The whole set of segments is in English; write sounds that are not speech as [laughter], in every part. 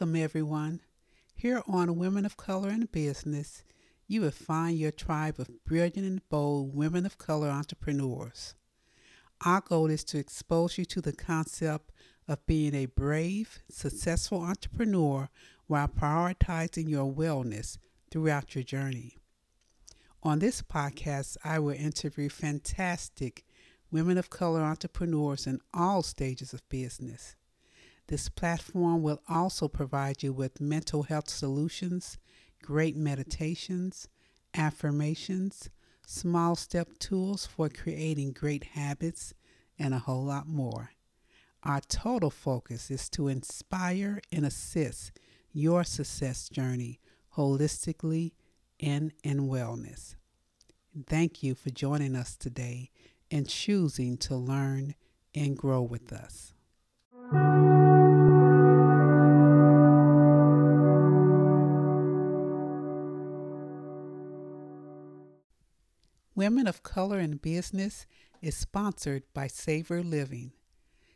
Welcome, everyone. Here on Women of Color in Business, you will find your tribe of brilliant and bold women of color entrepreneurs. Our goal is to expose you to the concept of being a brave, successful entrepreneur while prioritizing your wellness throughout your journey. On this podcast, I will interview fantastic women of color entrepreneurs in all stages of business. This platform will also provide you with mental health solutions, great meditations, affirmations, small step tools for creating great habits, and a whole lot more. Our total focus is to inspire and assist your success journey holistically and in wellness. Thank you for joining us today and choosing to learn and grow with us. Women of Color in Business is sponsored by Savor Living.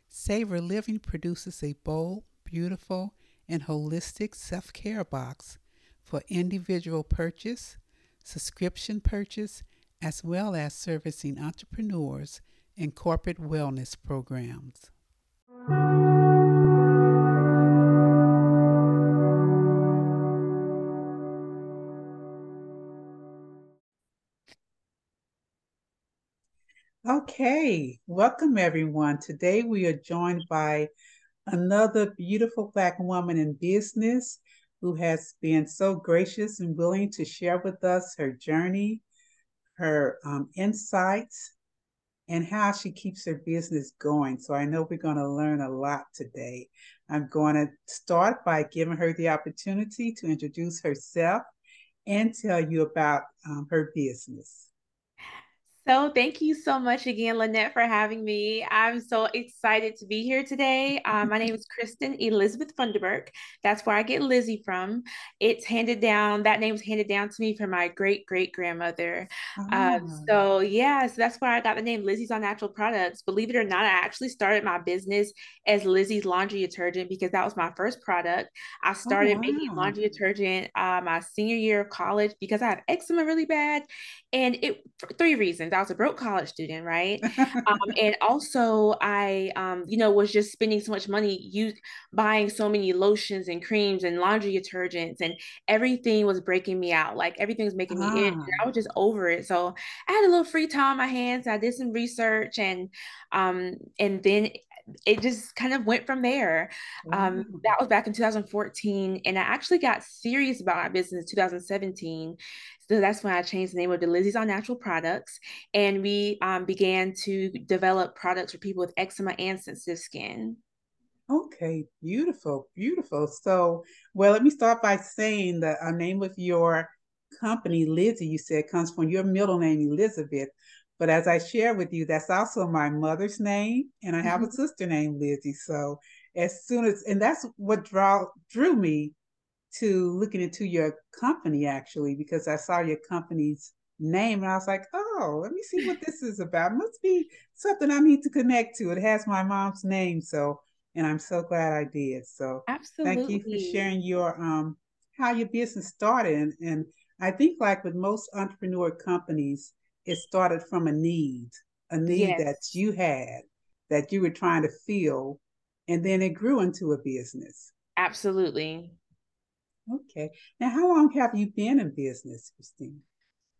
Savor Living produces a bold, beautiful, and holistic self care box for individual purchase, subscription purchase, as well as servicing entrepreneurs and corporate wellness programs. Okay, welcome everyone. Today we are joined by another beautiful Black woman in business who has been so gracious and willing to share with us her journey, her um, insights, and how she keeps her business going. So I know we're going to learn a lot today. I'm going to start by giving her the opportunity to introduce herself and tell you about um, her business. So, thank you so much again, Lynette, for having me. I'm so excited to be here today. Uh, my name [laughs] is Christen Elizabeth Funderburk. That's where I get Lizzie from. It's handed down, that name was handed down to me from my great great grandmother. Oh. Um, so, yeah, so that's where I got the name Lizzie's All Natural Products. Believe it or not, I actually started my business as Lizzie's Laundry Detergent because that was my first product. I oh, started oh, wow. making laundry detergent uh, my senior year of college because I have eczema really bad. And it, for three reasons. I was a broke college student, right? [laughs] um, and also, I, um, you know, was just spending so much money, you buying so many lotions and creams and laundry detergents, and everything was breaking me out. Like everything was making ah. me itch. I was just over it. So I had a little free time on my hands. I did some research, and um, and then it just kind of went from there. Um, that was back in 2014, and I actually got serious about my business in 2017. So that's when I changed the name of the Lizzie's All Natural Products, and we um, began to develop products for people with eczema and sensitive skin. Okay, beautiful, beautiful. So, well, let me start by saying the uh, name of your company, Lizzie, you said comes from your middle name, Elizabeth. But as I share with you, that's also my mother's name, and I have mm-hmm. a sister named Lizzie. So as soon as, and that's what draw drew me to looking into your company actually, because I saw your company's name and I was like, oh, let me see what this is about. It must be something I need to connect to. It has my mom's name, so and I'm so glad I did. So absolutely, thank you for sharing your um how your business started, and, and I think like with most entrepreneur companies it started from a need, a need yes. that you had, that you were trying to fill, and then it grew into a business. Absolutely. Okay. Now, how long have you been in business, Christine?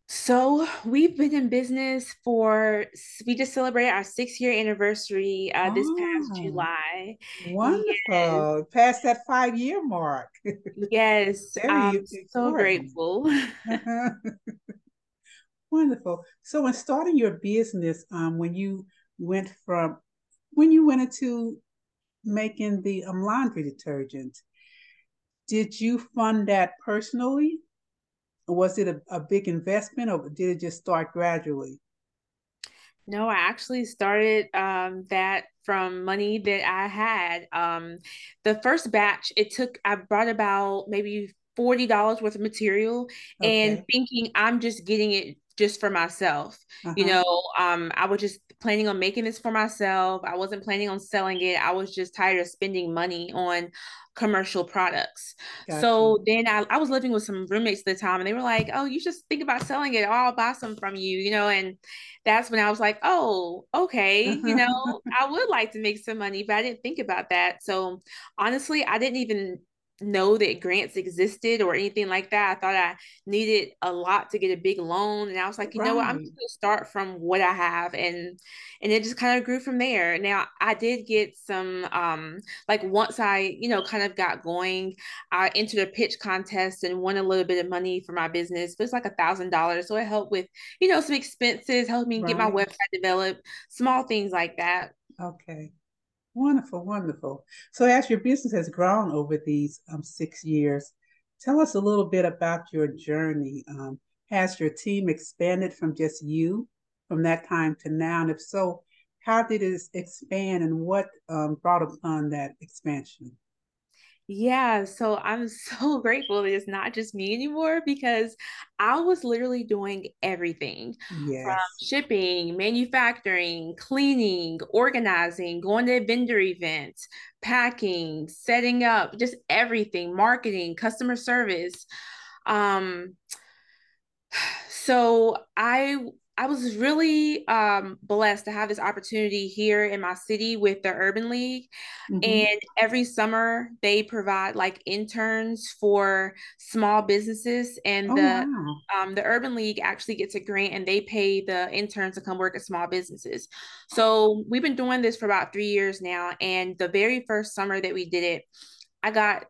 So we've been in business for we just celebrated our six year anniversary uh, this past ah, July. Wonderful, yes. past that five year mark. [laughs] yes, I'm so grateful. [laughs] Wonderful. So, when starting your business, um, when you went from when you went into making the um, laundry detergent, did you fund that personally? Or was it a, a big investment or did it just start gradually? No, I actually started um, that from money that I had. Um, the first batch, it took, I brought about maybe $40 worth of material okay. and thinking I'm just getting it just for myself. Uh-huh. You know, um, I was just planning on making this for myself. I wasn't planning on selling it. I was just tired of spending money on commercial products. Gotcha. So then I, I was living with some roommates at the time and they were like, Oh, you just think about selling it, I'll buy some from you, you know, and that's when I was like, Oh, okay, you uh-huh. know, I would like to make some money, but I didn't think about that. So honestly, I didn't even know that grants existed or anything like that. I thought I needed a lot to get a big loan. And I was like, you right. know what, I'm gonna start from what I have and and it just kind of grew from there. Now I did get some um like once I, you know, kind of got going, I entered a pitch contest and won a little bit of money for my business. But was like a thousand dollars. So it helped with, you know, some expenses, helped me right. get my website developed, small things like that. Okay. Wonderful, wonderful. So, as your business has grown over these um, six years, tell us a little bit about your journey. Um, has your team expanded from just you from that time to now? And if so, how did it expand and what um, brought upon that expansion? Yeah, so I'm [laughs] so grateful that it's not just me anymore because I was literally doing everything yes. from shipping, manufacturing, cleaning, organizing, going to vendor events, packing, setting up, just everything, marketing, customer service. Um, [sighs] so I I was really um, blessed to have this opportunity here in my city with the Urban League. Mm-hmm. And every summer they provide like interns for small businesses. And oh, the wow. um, the Urban League actually gets a grant and they pay the interns to come work at small businesses. So we've been doing this for about three years now. And the very first summer that we did it, I got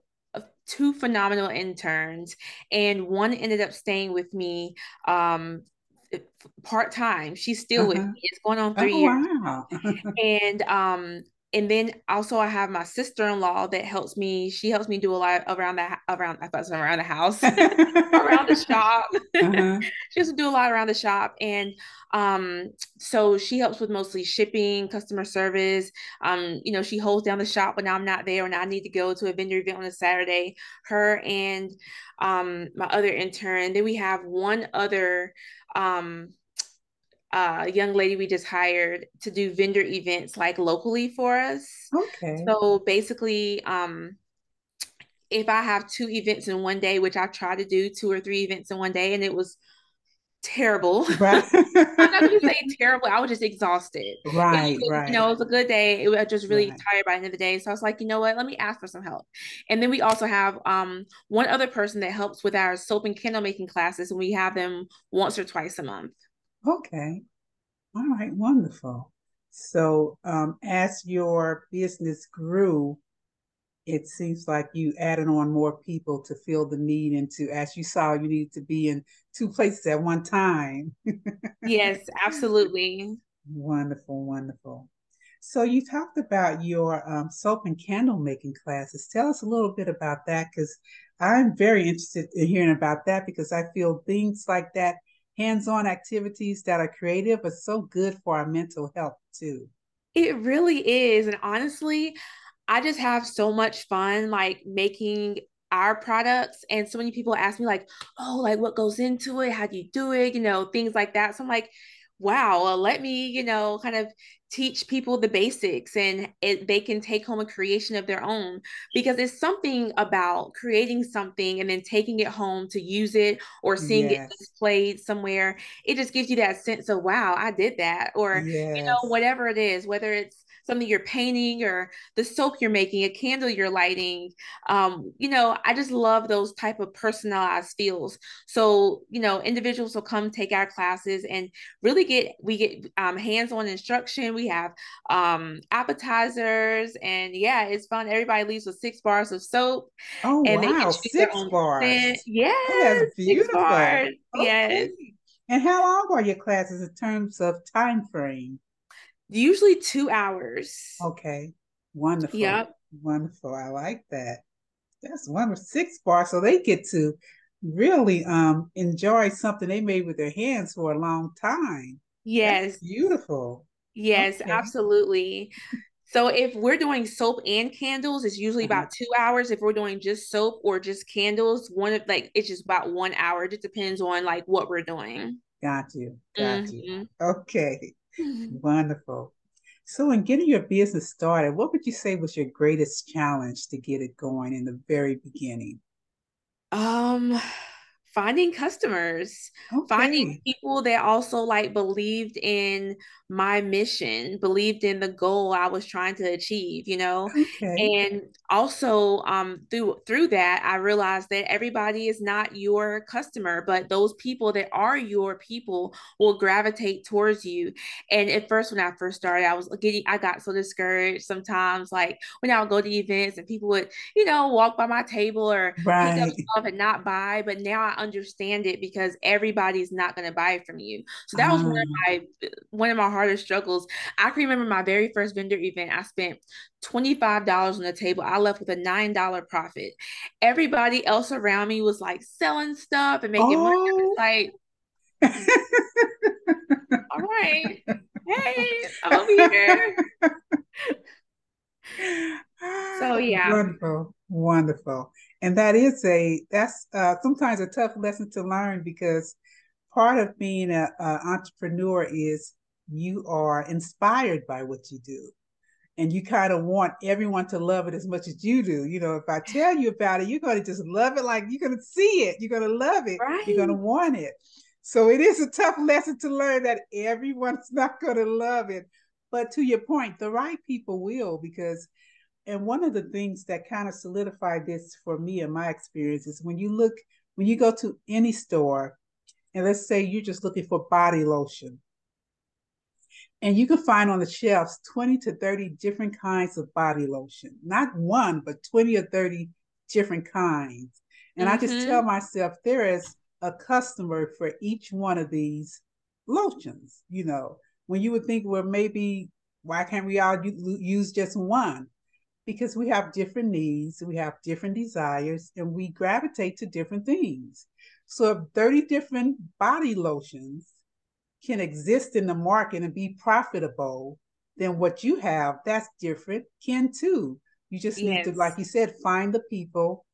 two phenomenal interns and one ended up staying with me um, part time. She's still uh-huh. with me. It's going on three oh, years. Wow. [laughs] and um and then also I have my sister-in-law that helps me. She helps me do a lot around that around I thought around the house, [laughs] around the shop. Uh-huh. [laughs] she has to do a lot around the shop. And um, so she helps with mostly shipping, customer service. Um, you know, she holds down the shop when I'm not there and I need to go to a vendor event on a Saturday. Her and um my other intern. Then we have one other um uh, young lady we just hired to do vendor events like locally for us. Okay. So basically, um, if I have two events in one day, which I try to do two or three events in one day, and it was terrible. [laughs] Right. I'm not gonna say terrible. I was just exhausted. [laughs] Right, right. You know, it was a good day. It was just really right. tired by the end of the day. So I was like, you know what? Let me ask for some help. And then we also have um one other person that helps with our soap and candle making classes, and we have them once or twice a month. Okay. All right, wonderful. So um as your business grew, it seems like you added on more people to fill the need and to as you saw you needed to be in two places at one time. Yes [laughs] absolutely. Wonderful wonderful. So you talked about your um, soap and candle making classes. Tell us a little bit about that because i'm very interested in hearing about that because i feel things like that hands-on activities that are creative are so good for our mental health too. It really is and honestly I just have so much fun like making our products and so many people ask me like oh like what goes into it how do you do it you know things like that so i'm like wow well, let me you know kind of teach people the basics and it, they can take home a creation of their own because it's something about creating something and then taking it home to use it or seeing yes. it displayed somewhere it just gives you that sense of wow i did that or yes. you know whatever it is whether it's something you're painting or the soap you're making, a candle you're lighting. Um, you know, I just love those type of personalized feels. So, you know, individuals will come take our classes and really get we get um, hands-on instruction. We have um, appetizers, and yeah, it's fun. Everybody leaves with six bars of soap. Oh and wow, six bars! That's beautiful. Okay. Yes. And how long are your classes in terms of time frame? Usually two hours. Okay. Wonderful. Yep. Wonderful. I like that. That's one wonderful. Six bars. So they get to really um enjoy something they made with their hands for a long time. Yes. That's beautiful. Yes, okay. absolutely. So if we're doing soap and candles, it's usually uh-huh. about two hours. If we're doing just soap or just candles, one of like it's just about one hour. It just depends on like what we're doing. Got you. Got mm-hmm. you. Okay. Wonderful. So, in getting your business started, what would you say was your greatest challenge to get it going in the very beginning? Um, finding customers, okay. finding people that also like believed in my mission, believed in the goal I was trying to achieve, you know. Okay. And also um through through that I realized that everybody is not your customer, but those people that are your people will gravitate towards you. And at first when I first started, I was getting I got so discouraged sometimes like when I would go to events and people would, you know, walk by my table or right. pick up stuff and not buy, but now I understand it because everybody's not going to buy it from you. So that was one of ah. my one of my hardest struggles. I can remember my very first vendor event. I spent $25 on the table. I left with a $9 profit. Everybody else around me was like selling stuff and making oh. money. like, [laughs] all right. Hey, I'm over here. [laughs] so yeah. Wonderful. Wonderful. And that is a that's uh, sometimes a tough lesson to learn because part of being an entrepreneur is you are inspired by what you do and you kind of want everyone to love it as much as you do. You know, if I tell you about it, you're going to just love it like you're going to see it, you're going to love it, right. you're going to want it. So it is a tough lesson to learn that everyone's [laughs] not going to love it. But to your point, the right people will because and one of the things that kind of solidified this for me in my experience is when you look when you go to any store and let's say you're just looking for body lotion and you can find on the shelves 20 to 30 different kinds of body lotion not one but 20 or 30 different kinds and mm-hmm. i just tell mm-hmm. myself there is a customer for each one of these lotions you know when you would think well maybe why can't we all use just one because we have different needs, we have different desires, and we gravitate to different things. So if 30 different body lotions can exist in the market and be profitable, then what you have that's different can too. You just need to, like you said, find the people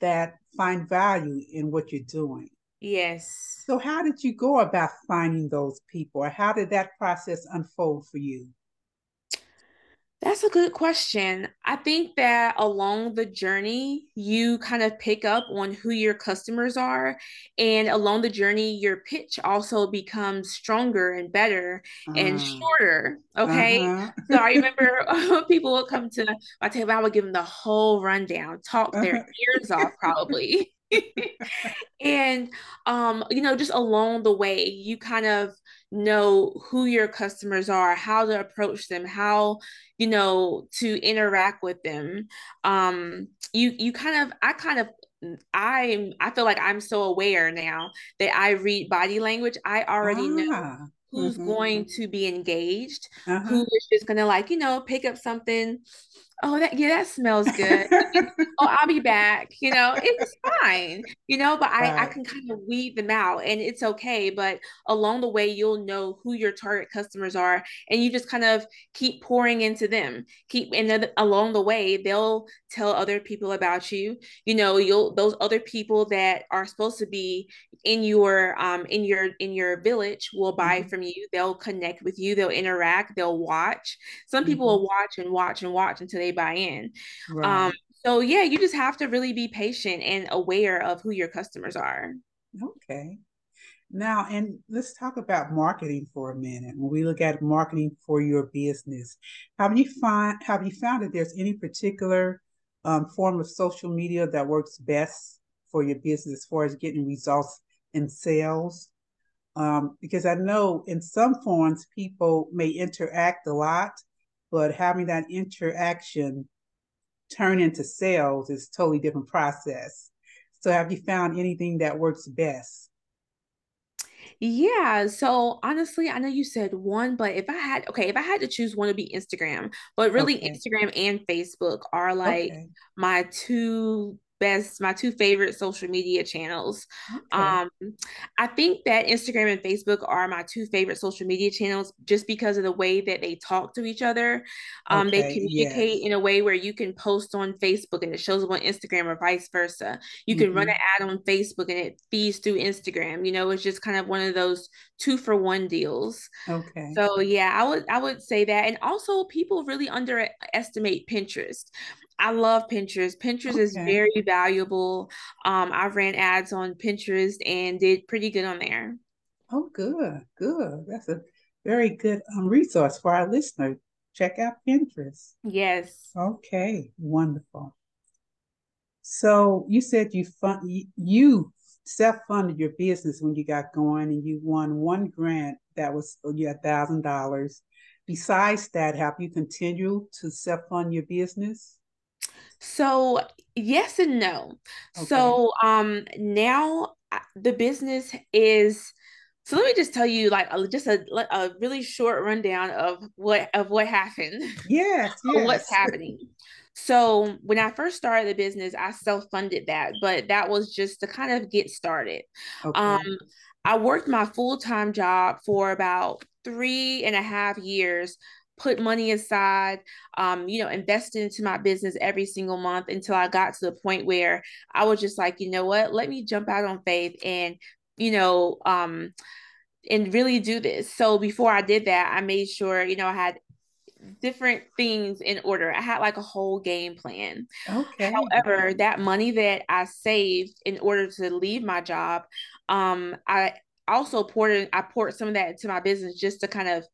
that find value in what you're doing. Yes. So, how did you go about finding those people, or how did that process unfold for you? That's a good question. I think that along the journey, you kind of pick up on who your customers are. And along the journey, your pitch also becomes stronger and better uh, and ah. shorter. Okay. Uh-huh. so I [laughs] remember [laughs] people would come to my table, I would give them the whole rundown, talk their uh-huh. [laughs] ears off, probably. and um you know just along the way you kind of know who your customers are how to approach them how you know to interact with them um you you kind of i kind of I'm i feel like i'm so aware now that i read body language i already ah. know who's mm-hmm. going to be engaged uh-huh. who is just going to like you know pick up something oh that yeah that smells good oh i'll be back you know it's fine you know but right. I, I can kind of weed them out and it's okay but along the way you'll know who your target customers are and you just kind of keep pouring into them keep and then along the way they'll tell other people about you you know you'll those other people that are supposed to be in your um in your in your village will buy mm-hmm. from you they'll connect with you they'll interact they'll watch some people mm-hmm. will watch and watch and watch until they buy in right. um so yeah you just have to really be patient and aware of who your customers are okay now and let's talk about marketing for a minute when we look at marketing for your business have you find have you found that there's any particular um, form of social media that works best for your business as far as getting results in sales? Um, because I know in some forms people may interact a lot, but having that interaction turn into sales is totally different process. So have you found anything that works best? Yeah. So honestly, I know you said one, but if I had, okay, if I had to choose one, would be Instagram. But really, okay. Instagram and Facebook are like okay. my two best, my two favorite social media channels. Okay. Um, I think that Instagram and Facebook are my two favorite social media channels just because of the way that they talk to each other. Um, okay, they communicate yes. in a way where you can post on Facebook and it shows up on Instagram or vice versa. You can mm-hmm. run an ad on Facebook and it feeds through Instagram. You know, it's just kind of one of those two for one deals. Okay. So yeah, I would I would say that. And also people really underestimate Pinterest. I love Pinterest. Pinterest okay. is very valuable. Um, I ran ads on Pinterest and did pretty good on there. Oh, good, good. That's a very good um, resource for our listeners. Check out Pinterest. Yes. Okay, wonderful. So you said you fund you self-funded your business when you got going, and you won one grant that was oh, you a thousand dollars. Besides that, have you continued to self-fund your business? So, yes and no. Okay. So, um now the business is so let me just tell you like a, just a, a really short rundown of what of what happened. Yes, [laughs] yes. what's [laughs] happening. So when I first started the business, I self-funded that, but that was just to kind of get started. Okay. Um, I worked my full-time job for about three and a half years put money aside, um, you know, invested into my business every single month until I got to the point where I was just like, you know what, let me jump out on faith and, you know, um, and really do this. So before I did that, I made sure, you know, I had different things in order. I had like a whole game plan. Okay. However, that money that I saved in order to leave my job, um, I also poured in, I poured some of that into my business just to kind of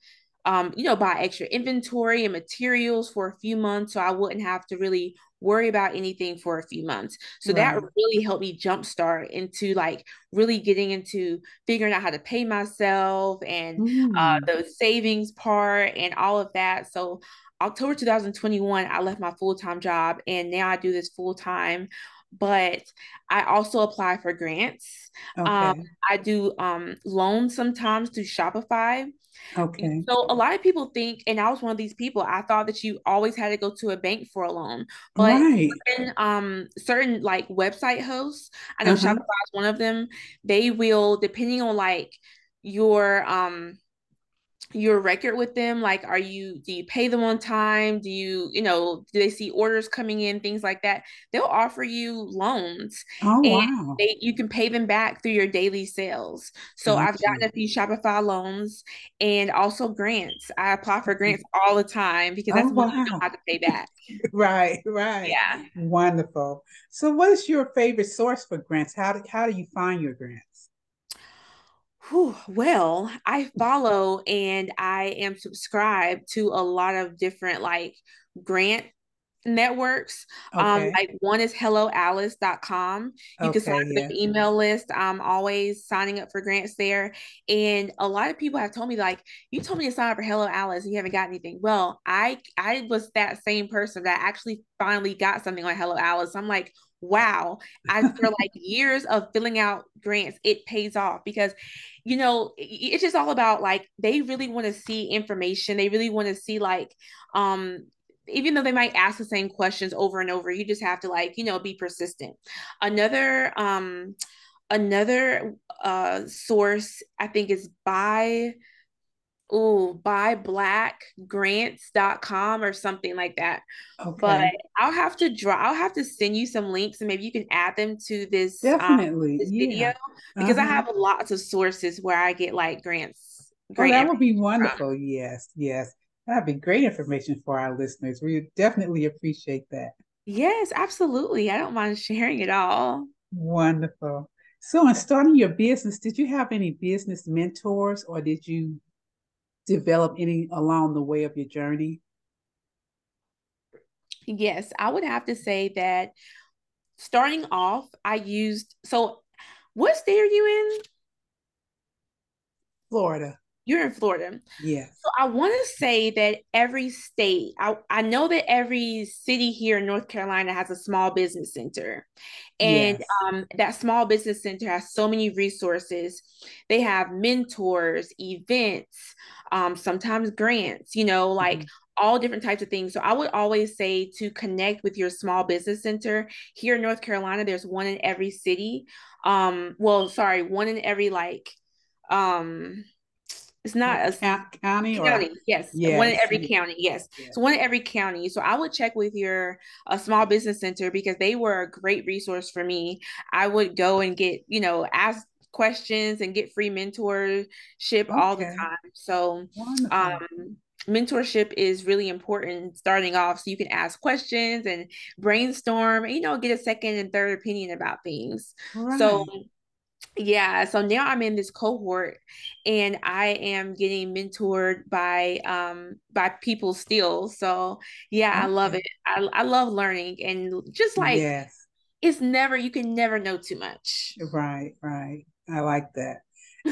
um, you know, buy extra inventory and materials for a few months so I wouldn't have to really worry about anything for a few months. So right. that really helped me jumpstart into like really getting into figuring out how to pay myself and mm. uh, the savings part and all of that. So October 2021, I left my full time job and now I do this full time but I also apply for grants. Um, okay. Um, I do um, loans sometimes through Shopify. Okay. So a lot of people think, and I was one of these people. I thought that you always had to go to a bank for a loan, but right. certain, um, certain like website hosts, I know uh-huh. Shopify is one of them. They will, depending on like your um your record with them? Like are you do you pay them on time? Do you you know do they see orders coming in things like that? They'll offer you loans oh wow. they, you can pay them back through your daily sales. So Thank i've gotten a few shopify loans and also grants. I apply for mm-hmm. grants all the time because that's oh, what wow. you know how to pay back. [laughs] Right right. Yeah. Wonderful. So what is your favorite source for grants? How do, how do you find your grants Whew, well, I follow and I am subscribed to a lot of different like grant networks. Um, okay. Um, like one is helloalice.com. You okay, can sign up yeah. the email list. I'm always signing up for grants there. And a lot of people have told me, like, you told me to sign up for Hello Alice and you haven't got anything. Well, I I was that same person that actually finally got something on Hello Alice. I'm like, wow, [laughs] after like years of filling out grants, it pays off because, you know, it's just all about like they really want to see information. They really want to see like, um, even though they might ask the same questions over and over, you just have to like, you know, be persistent. Another, um, another uh source I think is by oh buy blackgrants.com or something like that okay. but i'll have to draw i'll have to send you some links and maybe you can add them to this definitely um, this yeah. video because uh-huh. i have lots of sources where i get like grants oh that would be wonderful from. yes yes that'd be great information for our listeners we definitely appreciate that yes absolutely i don't mind sharing it all wonderful so in starting your business did you have any business mentors or did you develop any along the way of your journey? Yes, I would have to say that starting off, I used so what state are you in? Florida. You're in Florida. Yeah. So I want to say that every state, I, I know that every city here in North Carolina has a small business center. And yes. um, that small business center has so many resources. They have mentors, events, um, sometimes grants, you know, like mm-hmm. all different types of things. So I would always say to connect with your small business center. Here in North Carolina, there's one in every city. Um, well, sorry, one in every like um it's not a county, county. Yes. yes. One in every county. Yes. yes. So one in every county. So I would check with your a small business center because they were a great resource for me. I would go and get, you know, ask questions and get free mentorship okay. all the time. So Wonderful. um mentorship is really important starting off so you can ask questions and brainstorm you know get a second and third opinion about things right. so yeah so now i'm in this cohort and i am getting mentored by um by people still so yeah okay. i love it I, I love learning and just like yes it's never you can never know too much right right i like that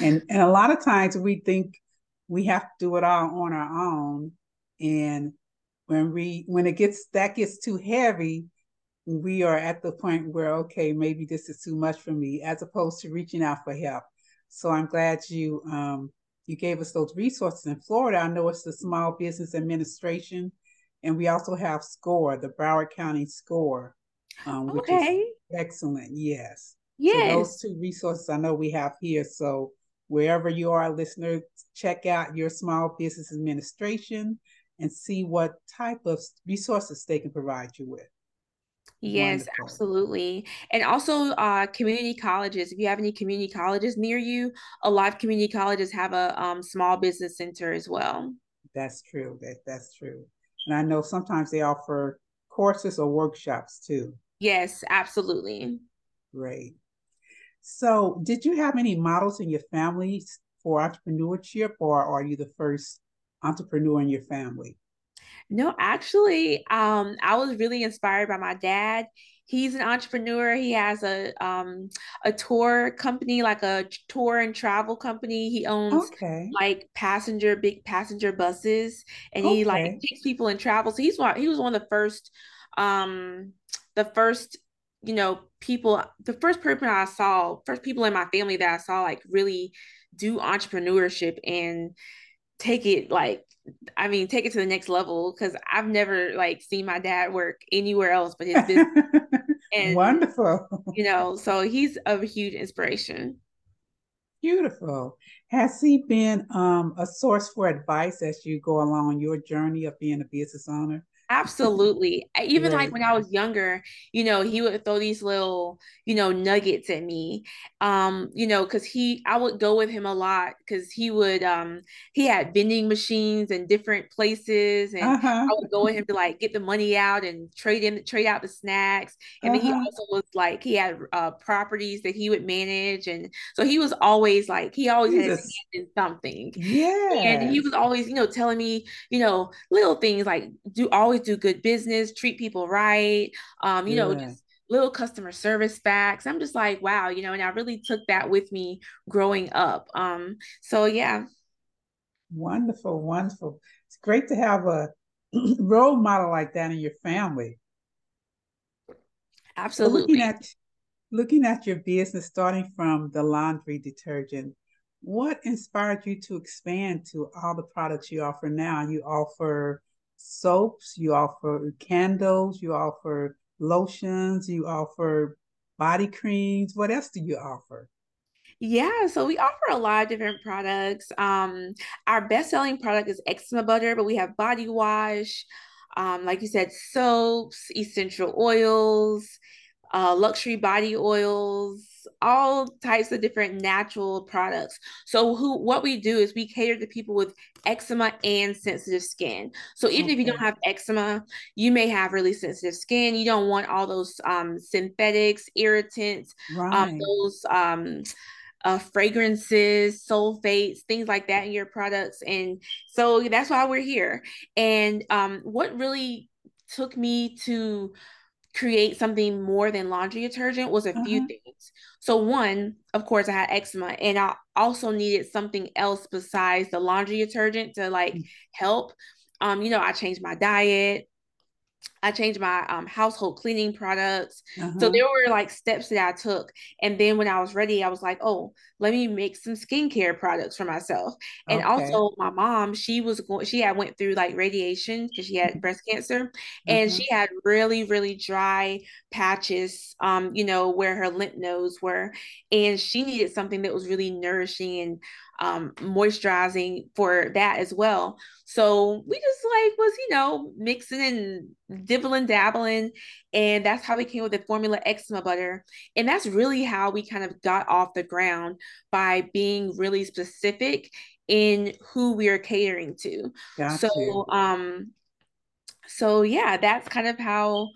and and a lot of times we think we have to do it all on our own. And when we when it gets that gets too heavy, we are at the point where okay, maybe this is too much for me, as opposed to reaching out for help. So I'm glad you um, you gave us those resources in Florida. I know it's the Small Business Administration, and we also have SCORE, the Broward County SCORE, um, which okay. is excellent. Yes. Yes. So those two resources I know we have here. So wherever you are, listener, check out your small business administration and see what type of resources they can provide you with. Yes, Wonderful. absolutely. And also uh, community colleges. If you have any community colleges near you, a lot of community colleges have a um, small business center as well. That's true. That that's true. And I know sometimes they offer courses or workshops too. Yes, absolutely. Great. So, did you have any models in your family for entrepreneurship, or are you the first entrepreneur in your family? No, actually, um, I was really inspired by my dad. He's an entrepreneur. He has a um, a tour company, like a tour and travel company. He owns okay. like passenger, big passenger buses, and okay. he like takes people and travel. So he's one. He was one of the first, um, the first you know, people, the first person I saw, first people in my family that I saw like really do entrepreneurship and take it like, I mean, take it to the next level because I've never like seen my dad work anywhere else but his [laughs] business. and, Wonderful. You know, so he's a huge inspiration. Beautiful. Has he been um, a source for advice as you go along your journey of being a business owner? Absolutely. Even right. like when I was younger, you know, he would throw these little, you know, nuggets at me. Um, you know, cuz he I would go with him a lot cuz he would um he had vending machines in different places and uh-huh. I would go with him to like get the money out and trade in trade out the snacks. And uh-huh. then he uh-huh. also was like he had uh properties that he would manage and so he was always like he always Jesus. had his hand in something. Yeah. And he was always, you know, telling me, you know, little things like do always do good business, treat people right, um, you yeah. know, just little customer service facts. I'm just like, wow, you know, and I really took that with me growing up. Um, so yeah. Wonderful, wonderful. It's great to have a [clears throat] role model like that in your family. Absolutely. So looking at looking at your business starting from the laundry detergent, what inspired you to expand to all the products you offer now? You offer soaps, you offer candles, you offer lotions, you offer body creams. What else do you offer? Yeah, so we offer a lot of different products. Um, our best-selling product is eczema butter, but we have body wash, um, like you said, soaps, essential oils, uh, luxury body oils, all types of different natural products. So who what we do is we cater to people with eczema and sensitive skin. So even okay. if you don't have eczema, you may have really sensitive skin. You don't want all those um, synthetics, irritants, um, right. um, those um, uh, fragrances, sulfates, things like that in your products. And so that's why we're here. And um, what really took me to create something more than laundry detergent was a uh-huh. few things. So one, of course, I had eczema and I also needed something else besides the laundry detergent to like mm. help. Um, you know, I changed my diet. I changed my um, household cleaning products. Uh-huh. So there were like steps that I took. And then when I was ready, I was like, oh, let me make some skincare products for myself. And okay. also my mom, she was going, she had went through like radiation because she had breast cancer and uh-huh. she had really, really dry patches, um, you know, where her lymph nodes were. And she needed something that was really nourishing and um, moisturizing for that as well. So we just like was, you know, mixing and dibbling, dabbling. And that's how we came with the formula eczema butter. And that's really how we kind of got off the ground by being really specific in who we are catering to. Got so you. um so yeah, that's kind of how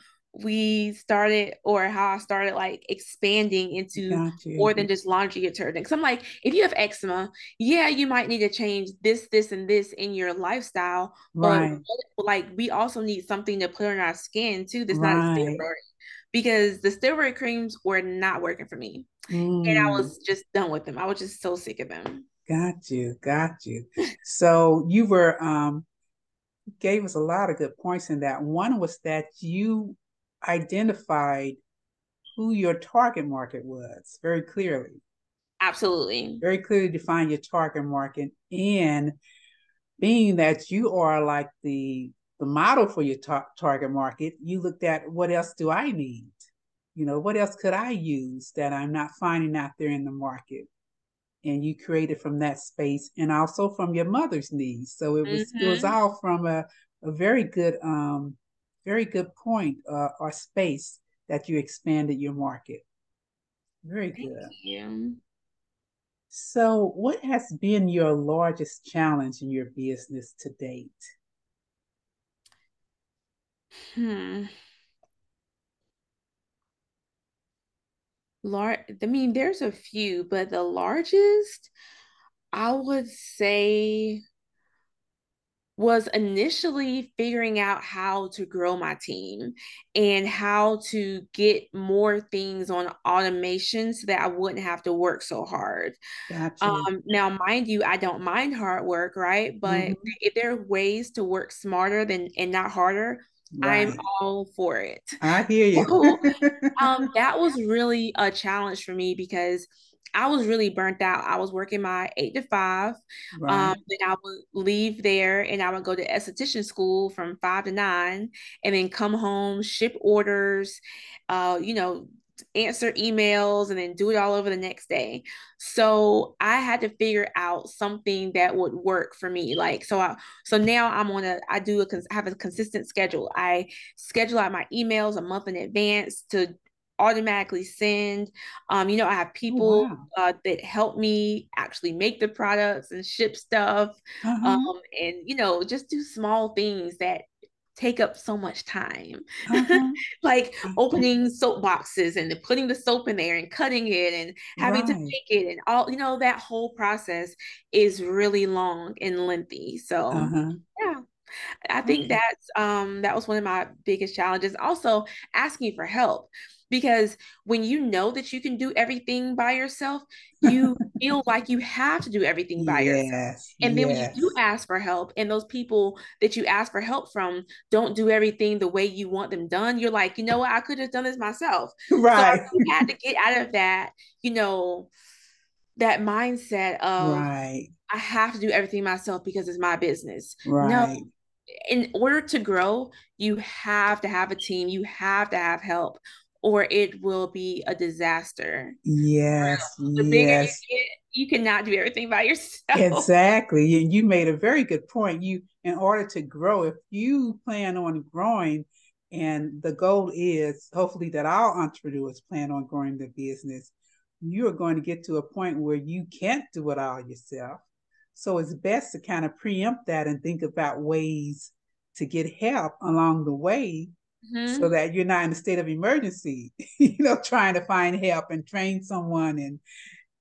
we started or how I started like expanding into more than just laundry detergent. So I'm like, if you have eczema, yeah, you might need to change this, this, and this in your lifestyle. Right. But like we also need something to put on our skin too that's right. not a steroid. Because the steroid creams were not working for me. Mm. And I mm. was just done with them. I was just so sick of them. Got you, got you. so you were um gave us a lot of good points in that. One was that you identified who your target market was very clearly. Absolutely. Very clearly define your target market. And being that you are like the the model for your tar- target market, you looked at what else do I need? You know, what else could I use that I'm not finding out there in the market? And you created from that space and also from your mother's needs. So it was mm-hmm. it was mm-hmm. all from a, a very good um very good point uh, or space that you expanded your market. Very Thank good. You. So, what has been your largest challenge in your business to date? Hmm. Lar- I mean, there's a few, but the largest, I would say, was initially figuring out how to grow my team and how to get more things on automation so that I wouldn't have to work so hard. Gotcha. Um, now, mind you, I don't mind hard work, right? But mm-hmm. if there are ways to work smarter than and not harder, Right. I'm all for it. I hear you. so, [laughs] [laughs] um, that was really a challenge for me because I was really burnt out. I was working my eight to five. Right. Um, then I would leave there and I would go to esthetician school from five to nine and then come home, ship orders, uh, you know, answer emails and then do it all over the next day. So I had to figure out something that would work for me. Like so I so now I'm on a I do a have a consistent schedule. I schedule out my emails a month in advance to automatically send. Um, you know, I have oh, people oh, wow. uh, that help me actually make the products and ship stuff, uh-huh. um, and you know, just do small things that take up so much time uh-huh. [laughs] like uh-huh. opening soap boxes and putting the soap in there and cutting it and having right. to make it and all you know that whole process is really long and lengthy so uh-huh. yeah I think that's um that was one of my biggest challenges. Also asking for help because when you know that you can do everything by yourself you [laughs] feel like you have to do everything by yes, yourself and then yes. when you do ask for help and those people that you ask for help from don't do everything the way you want them done you're like you know what? I could have done this myself. [laughs] Right. so you had to get out of that you know that mindset of right. I have to do everything myself because it's my business. Right. no in order to grow you have to have a team. You have to have help or it will be a disaster. Yes. The bigger yes. you get, you cannot do everything by yourself. Exactly. And you made a very good point. You in order to grow, if you plan on growing and the goal is hopefully that our entrepreneurs plan on growing the business, you are going to get to a point where you can't do it all yourself. So it's best to kind of preempt that and think about ways to get help along the way mm-hmm. so that you're not in a state of emergency, [laughs] you know, trying to find help and train someone. And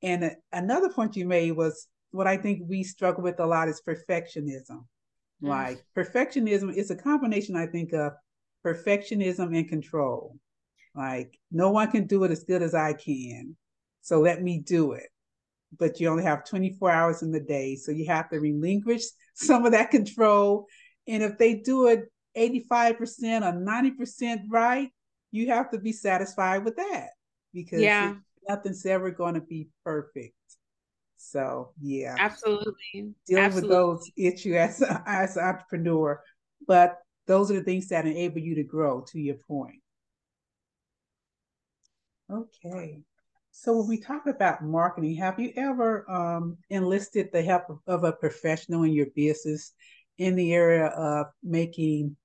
and another point you made was what I think we struggle with a lot is perfectionism. Mm-hmm. Like perfectionism is a combination, I think, of perfectionism and control. Like no one can do it as good as I can. So let me do it. But you only have 24 hours in the day. So you have to relinquish [laughs] some of that control. And if they do it 85% or 90% right, you have to be satisfied with that because yeah. nothing's ever going to be perfect. So yeah, absolutely. Deal absolutely. with those issues as as an entrepreneur, but those are the things that enable you to grow. To your point. Okay. So when we talk about marketing, have you ever um, enlisted the help of, of, a professional in your business in the area of making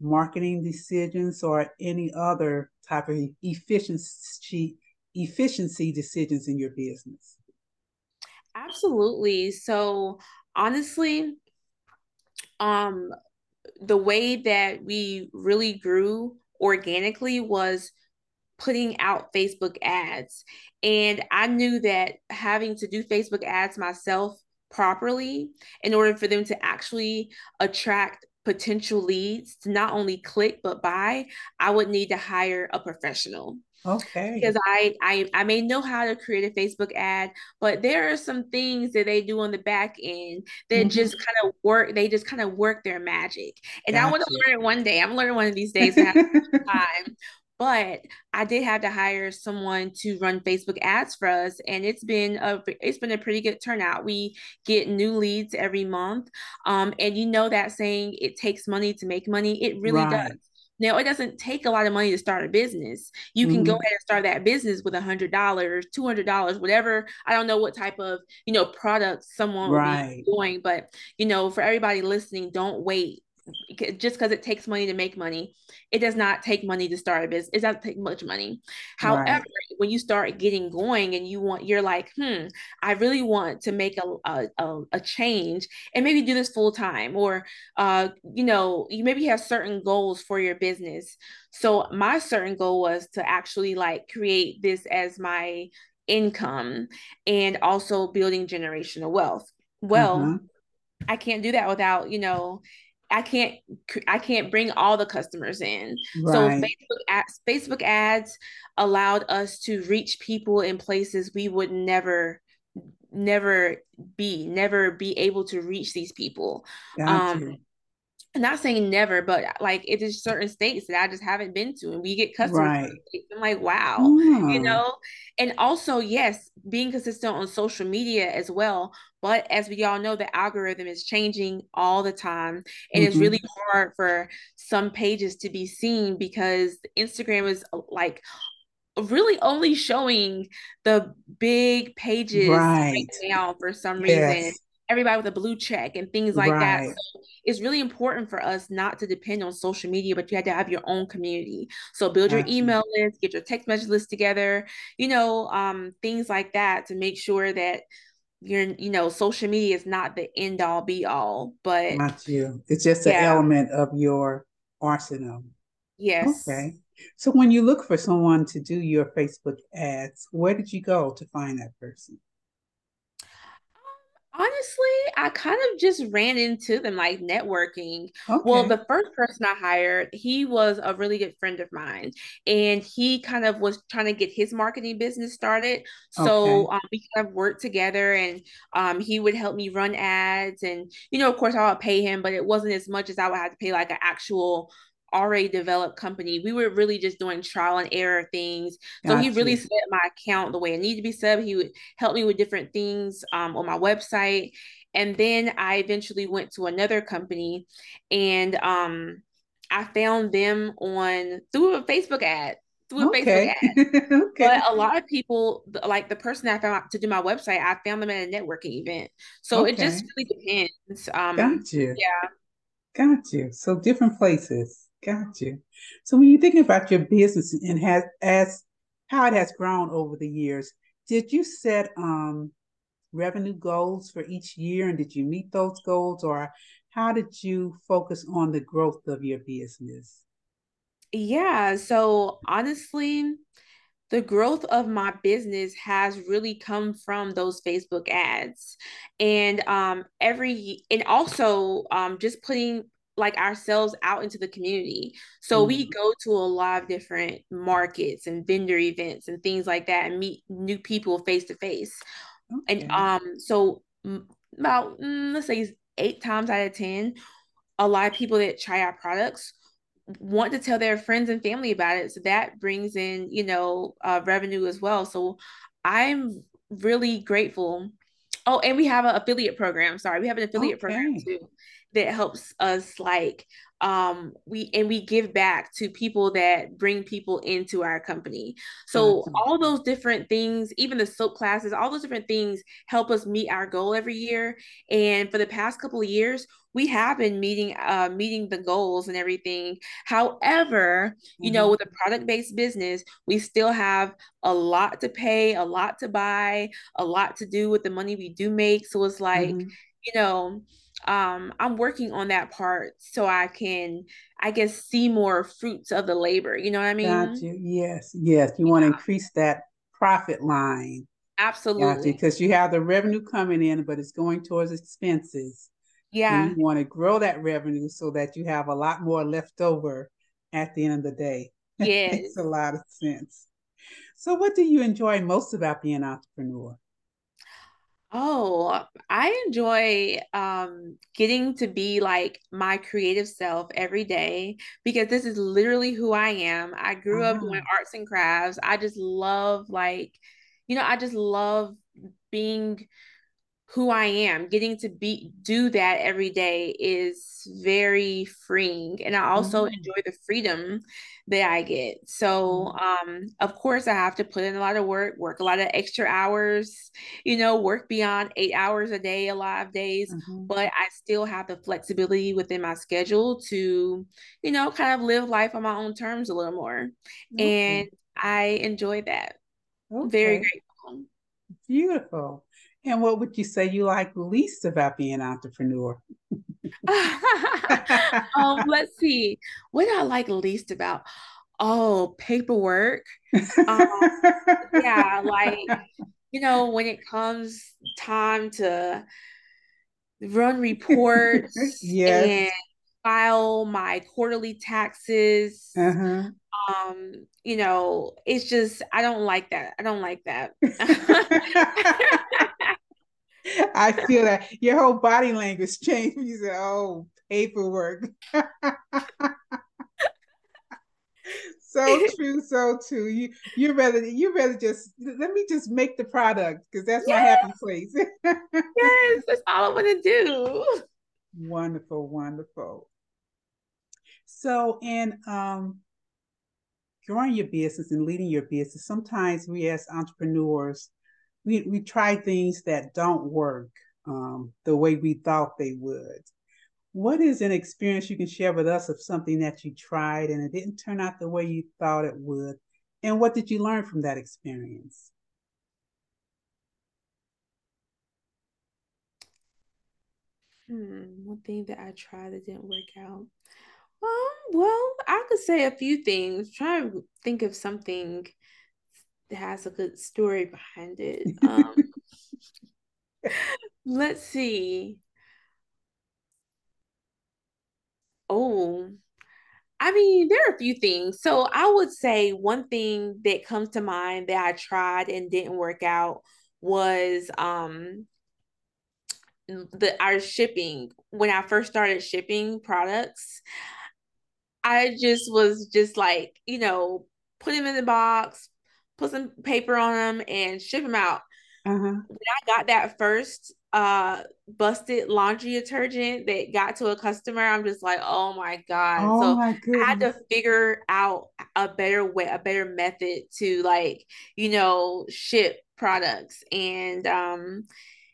marketing decisions or any other type of efficiency efficiency decisions in your business? Absolutely. So honestly, um, the way that we really grew organically was putting out Facebook ads. And I knew that having to do Facebook ads myself properly in order for them to actually attract potential leads to not only click but buy, I would need to hire a professional. Okay. Because I, I I may know how to create a Facebook ad, but there are some things that they do on the back end that mm-hmm. just kind of work. They just kind of work their magic. And gotcha. I want to learn it one day. I'm learning one of these days. [laughs] time but I did have to hire someone to run Facebook ads for us, and it's been a it's been a pretty good turnout. We get new leads every month, um, and you know that saying it takes money to make money. It really right. does. Now, it doesn't take a lot of money to start a business. You mm-hmm. can go mm-hmm. ahead and start that business with a hundred dollars, two hundred dollars, whatever. I don't know what type of you know product someone right. will be doing, but you know, for everybody listening, don't wait just because it takes money to make money, it does not take money to start a business. It doesn't take much money. However, right. when you start getting going and you want, you're like, hmm, I really want to make a a, a change and maybe do this full time, or uh, you know, you maybe have certain goals for your business. So my certain goal was to actually like create this as my income and also building generational wealth. Well, mm-hmm. I can't do that without, you know, I can't I can't bring all the customers in. Right. So Facebook ads Facebook ads allowed us to reach people in places we would never never be never be able to reach these people. um not saying never, but like it is certain states that I just haven't been to, and we get customers. Right. I'm like, wow, you know. And also, yes, being consistent on social media as well. But as we all know, the algorithm is changing all the time, and mm-hmm. it's really hard for some pages to be seen because Instagram is like really only showing the big pages right, right now for some yes. reason everybody with a blue check and things like right. that. So it's really important for us not to depend on social media, but you have to have your own community. So build your email list, get your text message list together, you know, um, things like that to make sure that your you know social media is not the end all be all but not you. It's just yeah. an element of your arsenal. Yes. Okay. So when you look for someone to do your facebook ads where did you go to find that person Honestly, I kind of just ran into them like networking. Okay. Well, the first person I hired, he was a really good friend of mine, and he kind of was trying to get his marketing business started. So okay. um, we kind of worked together, and um, he would help me run ads, and you know, of course, I would pay him, but it wasn't as much as I would have to pay like an actual already developed company. We were really just doing trial and error things. So he really set my account the way it needed to be set. He would help me with different things um, on my website. And then I eventually went to another company and um, I found them on through a Facebook ad. Through a okay. Facebook ad. [laughs] okay. But a lot of people, like the person I found to do my website, I found them at a networking event. So okay. it just really depends. Um, Got you. Yeah. Got you. So different places. Got you. So when you think about your business and has as how it has grown over the years, did you set um revenue goals for each year and did you meet those goals or how did you focus on the growth of your business? Yeah, so honestly, the growth of my business has really come from those Facebook ads. And um every and also um just putting like ourselves out into the community. So mm-hmm. we go to a lot of different markets and vendor events and things like that and meet new people face to face. And um so about mm, let's say eight times out of 10 a lot of people that try our products want to tell their friends and family about it. So that brings in, you know, uh, revenue as well. So I'm really grateful. Oh, and we have an affiliate program. Sorry, we have an affiliate okay. program too that helps us like um we and we give back to people that bring people into our company so awesome. all those different things even the soap classes all those different things help us meet our goal every year and for the past couple of years we have been meeting uh meeting the goals and everything however mm-hmm. you know mm-hmm. with a product based business we still have a lot to pay a lot to buy a lot to do with the money we do make so it's like mm-hmm. you know um i'm working on that part so i can i guess see more fruits of the labor you know what i mean? Got you. yes yes you yeah. want to increase that profit line. Absolutely. because you have the revenue coming in but it's going towards expenses. Yeah. and you want to grow that revenue so that you have a lot more left over at the end of the day. [laughs] Yeah makes a lot of sense. So what do you enjoy most about being an entrepreneur Oh, I enjoy um getting to be like my creative self every day because this is literally who I am. I grew up doing uh-huh. arts and crafts. I just love like you know, I just love being who I am. Getting to be do that every day is very freeing. And I also mm-hmm. enjoy the freedom that I get. So mm-hmm. um of course I have to put in a lot of work, work a lot of extra hours, you know, work beyond 8 hours a day a lot of days, mm-hmm. but I still have the flexibility within my schedule to, you know, kind of live life on my own terms a little more. Okay. And I enjoy that. Okay. Very grateful. Beautiful. And what would you say you like least about being an entrepreneur? [laughs] um, let's see. What do I like least about oh paperwork. Um, yeah, like you know when it comes time to run reports [laughs] yes. and file my quarterly taxes. Uh-huh. Um, you know, it's just I don't like that. I don't like that. [laughs] [laughs] I feel that your whole body language [laughs] changed. You said, "Oh, paperwork." [laughs] so true, so true. You you rather you rather just let me just make the product because that's yes. my happy place. yes, that's all I want to do. Wonderful, wonderful. So, in um, growing your business and leading your business, sometimes we as entrepreneurs we, we try things that don't work um, the way we thought they would. What is an experience you can share with us of something that you tried and it didn't turn out the way you thought it would? And what did you learn from that experience? Hmm, one thing that I tried that didn't work out. Um, well, I could say a few things. Try to think of something has a good story behind it. [laughs] Um, let's see. Oh, I mean, there are a few things. So I would say one thing that comes to mind that I tried and didn't work out was um the our shipping. When I first started shipping products, I just was just like, you know, put them in the box, put some paper on them and ship them out. Uh-huh. When I got that first uh busted laundry detergent that got to a customer, I'm just like, oh my god. Oh so my I had to figure out a better way, a better method to like, you know, ship products. And um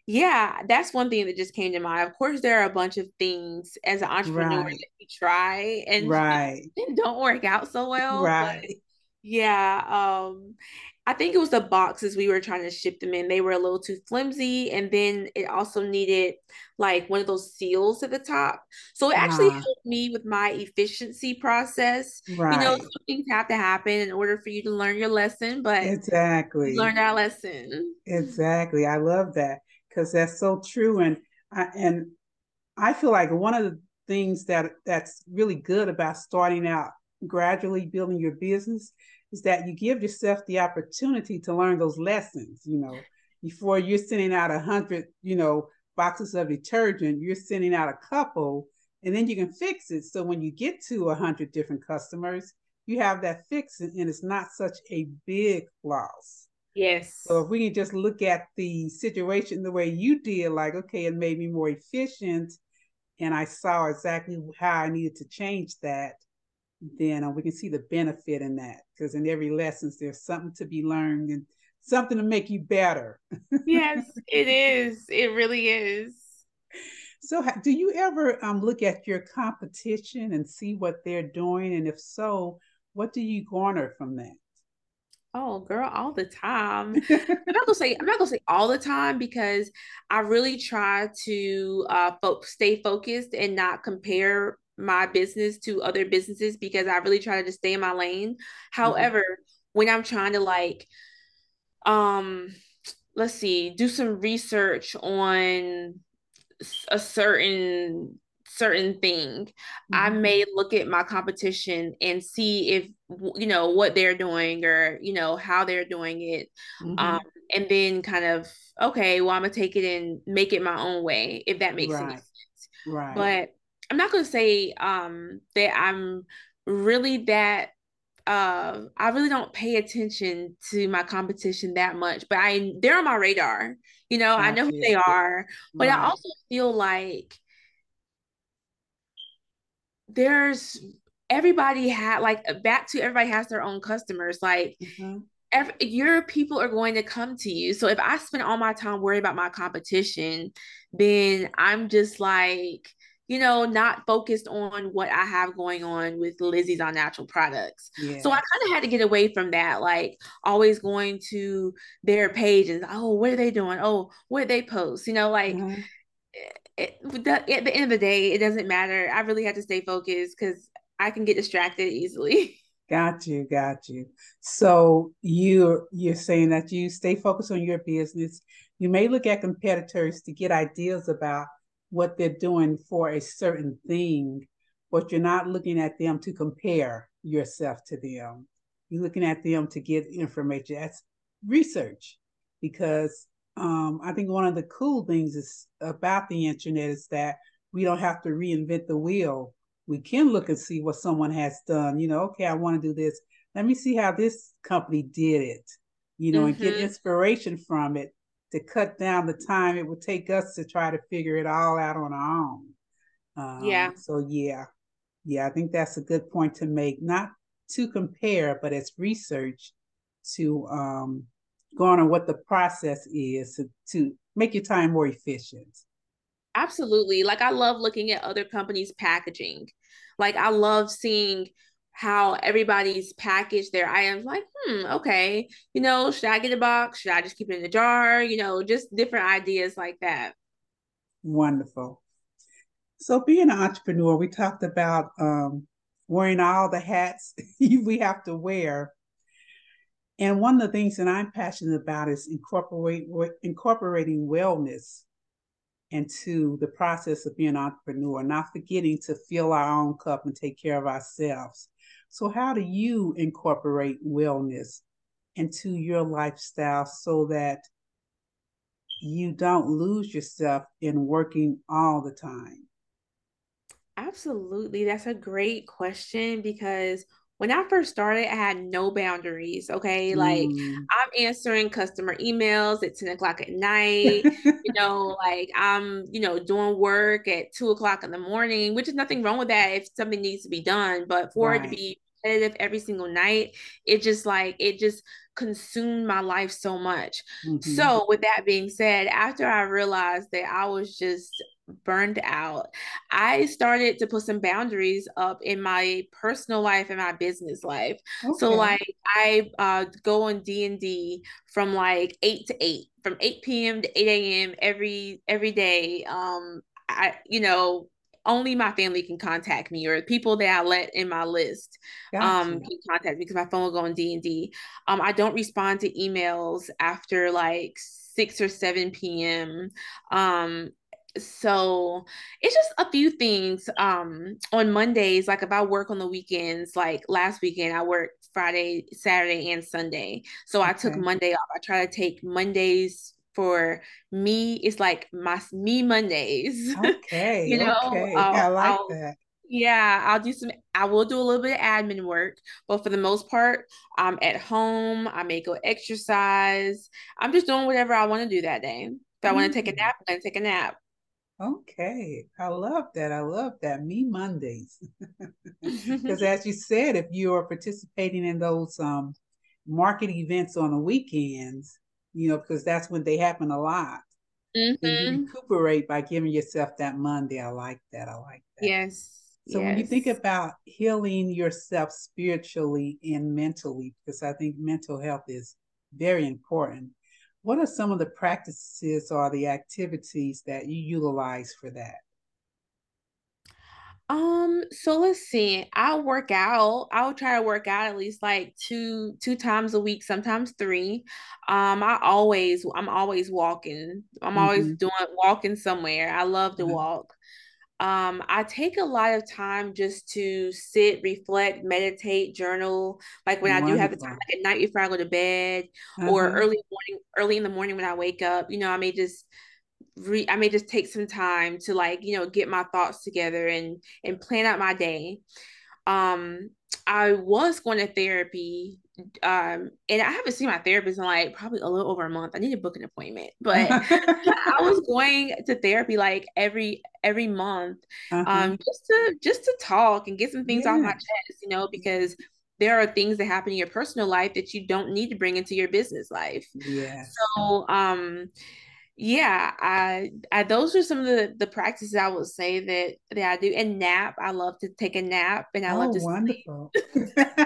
yeah, that's one thing that just came to mind. Of course, there are a bunch of things as an entrepreneur right. that you try and right. [laughs] don't work out so well. Right. Yeah, um, I think it was the boxes we were trying to ship them in. They were a little too flimsy, and then it also needed like one of those seals at the top. So it actually helped me with my efficiency process. Right. You know, things have to happen in order for you to learn your lesson, but exactly learn that lesson. Exactly, I love that because that's so true, and I and I feel like one of the things that that's really good about starting out gradually building your business is that you give yourself the opportunity to learn those lessons, you know, before you're sending out a hundred, you know, boxes of detergent, you're sending out a couple and then you can fix it. So when you get to a hundred different customers, you have that fix and it's not such a big loss. Yes. So if we can just look at the situation the way you did, like, okay, it made me more efficient and I saw exactly how I needed to change that, then uh, we can see the benefit in that. Because in every lesson, there's something to be learned and something to make you better. yes, [laughs] it is. It really is. So, do you ever um, look at your competition and see what they're doing? And if so, what do you garner from that? Oh, girl, all the time. [laughs] I'm not gonna say I'm not gonna say all the time because I really try to uh fo- stay focused and not compare my business to other businesses because I really try to just stay in my lane. However, mm-hmm. when I'm trying to like um let's see, do some research on a certain certain thing mm-hmm. i may look at my competition and see if you know what they're doing or you know how they're doing it mm-hmm. um, and then kind of okay well i'm gonna take it and make it my own way if that makes right. sense right but i'm not gonna say um that i'm really that uh i really don't pay attention to my competition that much but i they're on my radar you know i know who they are but right. i also feel like there's everybody had like back to everybody has their own customers like mm-hmm. every, your people are going to come to you so if i spend all my time worrying about my competition then i'm just like you know not focused on what i have going on with lizzie's all natural products yeah. so i kind of had to get away from that like always going to their pages. oh what are they doing oh what they post you know like mm-hmm it, the, at the end of the day, it doesn't matter. I really had to stay focused because I can get distracted easily. [laughs] Got you, got you. So you're you're saying that you stay focused on your business. You may look at competitors to get ideas about what they're doing for a certain thing, but you're not looking at them to compare yourself to them. You're looking at them to get information. That's research because um, I think one of the cool things is about the internet is that we don't have to reinvent the wheel. We can look and see what someone has done. You know, okay, I want to do this. Let me see how this company did it. You know, mm-hmm. and get mm-hmm. inspiration from it to cut down the time it would take us to try to figure it all out on our own. Um, yeah. So yeah, yeah, I think that's a good point to make. Not to compare, but as research to um, going on what the process is to, to make your time more efficient. Absolutely. Like I love looking at other companies' packaging. Like I love seeing how everybody's packaged their items like hmm okay. You know should i get a box? Should i just keep it in a jar? You know just different ideas like that. Wonderful. So being an entrepreneur we talked about um, wearing all the hats [laughs] we have to wear. And one of the things that I'm passionate about is incorporate, incorporating wellness into the process of being an entrepreneur, not forgetting to fill our own cup and take care of ourselves. So, how do you incorporate wellness into your lifestyle so that you don't lose yourself in working all the time? Absolutely. That's a great question because when I first started, I had no boundaries. Okay. Like mm. I'm answering customer emails at 10 o'clock at night. you [laughs] know, like I'm, you know, doing work at two o'clock in the morning, which is nothing wrong with that if something needs to be done. But for right. it to be repetitive every single night, it just like, it just consumed my life so much. Mm-hmm. So, with that being said, after I realized that I was just burned out i started to put some boundaries up in my personal life and my business life okay. so like i uh, go on d&d from like 8 to 8 from 8 p.m to 8 a.m every every day um i you know only my family can contact me or people that I let in my list gotcha. um can contact me because my phone will go on D and D. Um, I don't respond to emails after like six or seven p.m. Um, so it's just a few things um on mondays like if i work on the weekends like last weekend i worked friday saturday and sunday so okay. i took monday off i try to take mondays for me, it's like my me Mondays. [laughs] Okay. you know, okay. i like I'll, that. Yeah, I'll do some. I will do a little bit of admin work, but for the most part, I'm at home. I may go exercise. I'm just doing whatever I want to do that day. If I want to take a mm. nap, I'm gonna take a nap. Okay, I love that. I love that. Me Mondays, [laughs] because [laughs] as you said, if you are participating in those um, market events on the weekends, you know, because that's when they happen a lot. Mm-hmm. And you recuperate by giving yourself that Monday. I like that. I like that. Yes. So yes. when you think about healing yourself spiritually and mentally, because I think mental health is very important, what are some of the practices or the activities that you utilize for that? Um, so let's see. I'll work out. I'll try to work out at least like two two times a week, sometimes three. Um, I always I'm always walking. I'm mm-hmm. always doing walking somewhere. I love to mm-hmm. walk. Um, I take a lot of time just to sit, reflect, meditate, journal. Like when Wonderful. I do have the time, like at night before I go to bed, or early morning, early in the morning when I wake up. You know, I may just re- I may just take some time to like you know get my thoughts together and and plan out my day. Um, I was going to therapy um and I haven't seen my therapist in like probably a little over a month. I need to book an appointment, [laughs] but I was going to therapy like every every month uh-huh. um just to just to talk and get some things yeah. off my chest, you know, because there are things that happen in your personal life that you don't need to bring into your business life. Yeah. So um yeah I, I those are some of the the practices i would say that that i do and nap i love to take a nap and i oh, love to wonderful [laughs]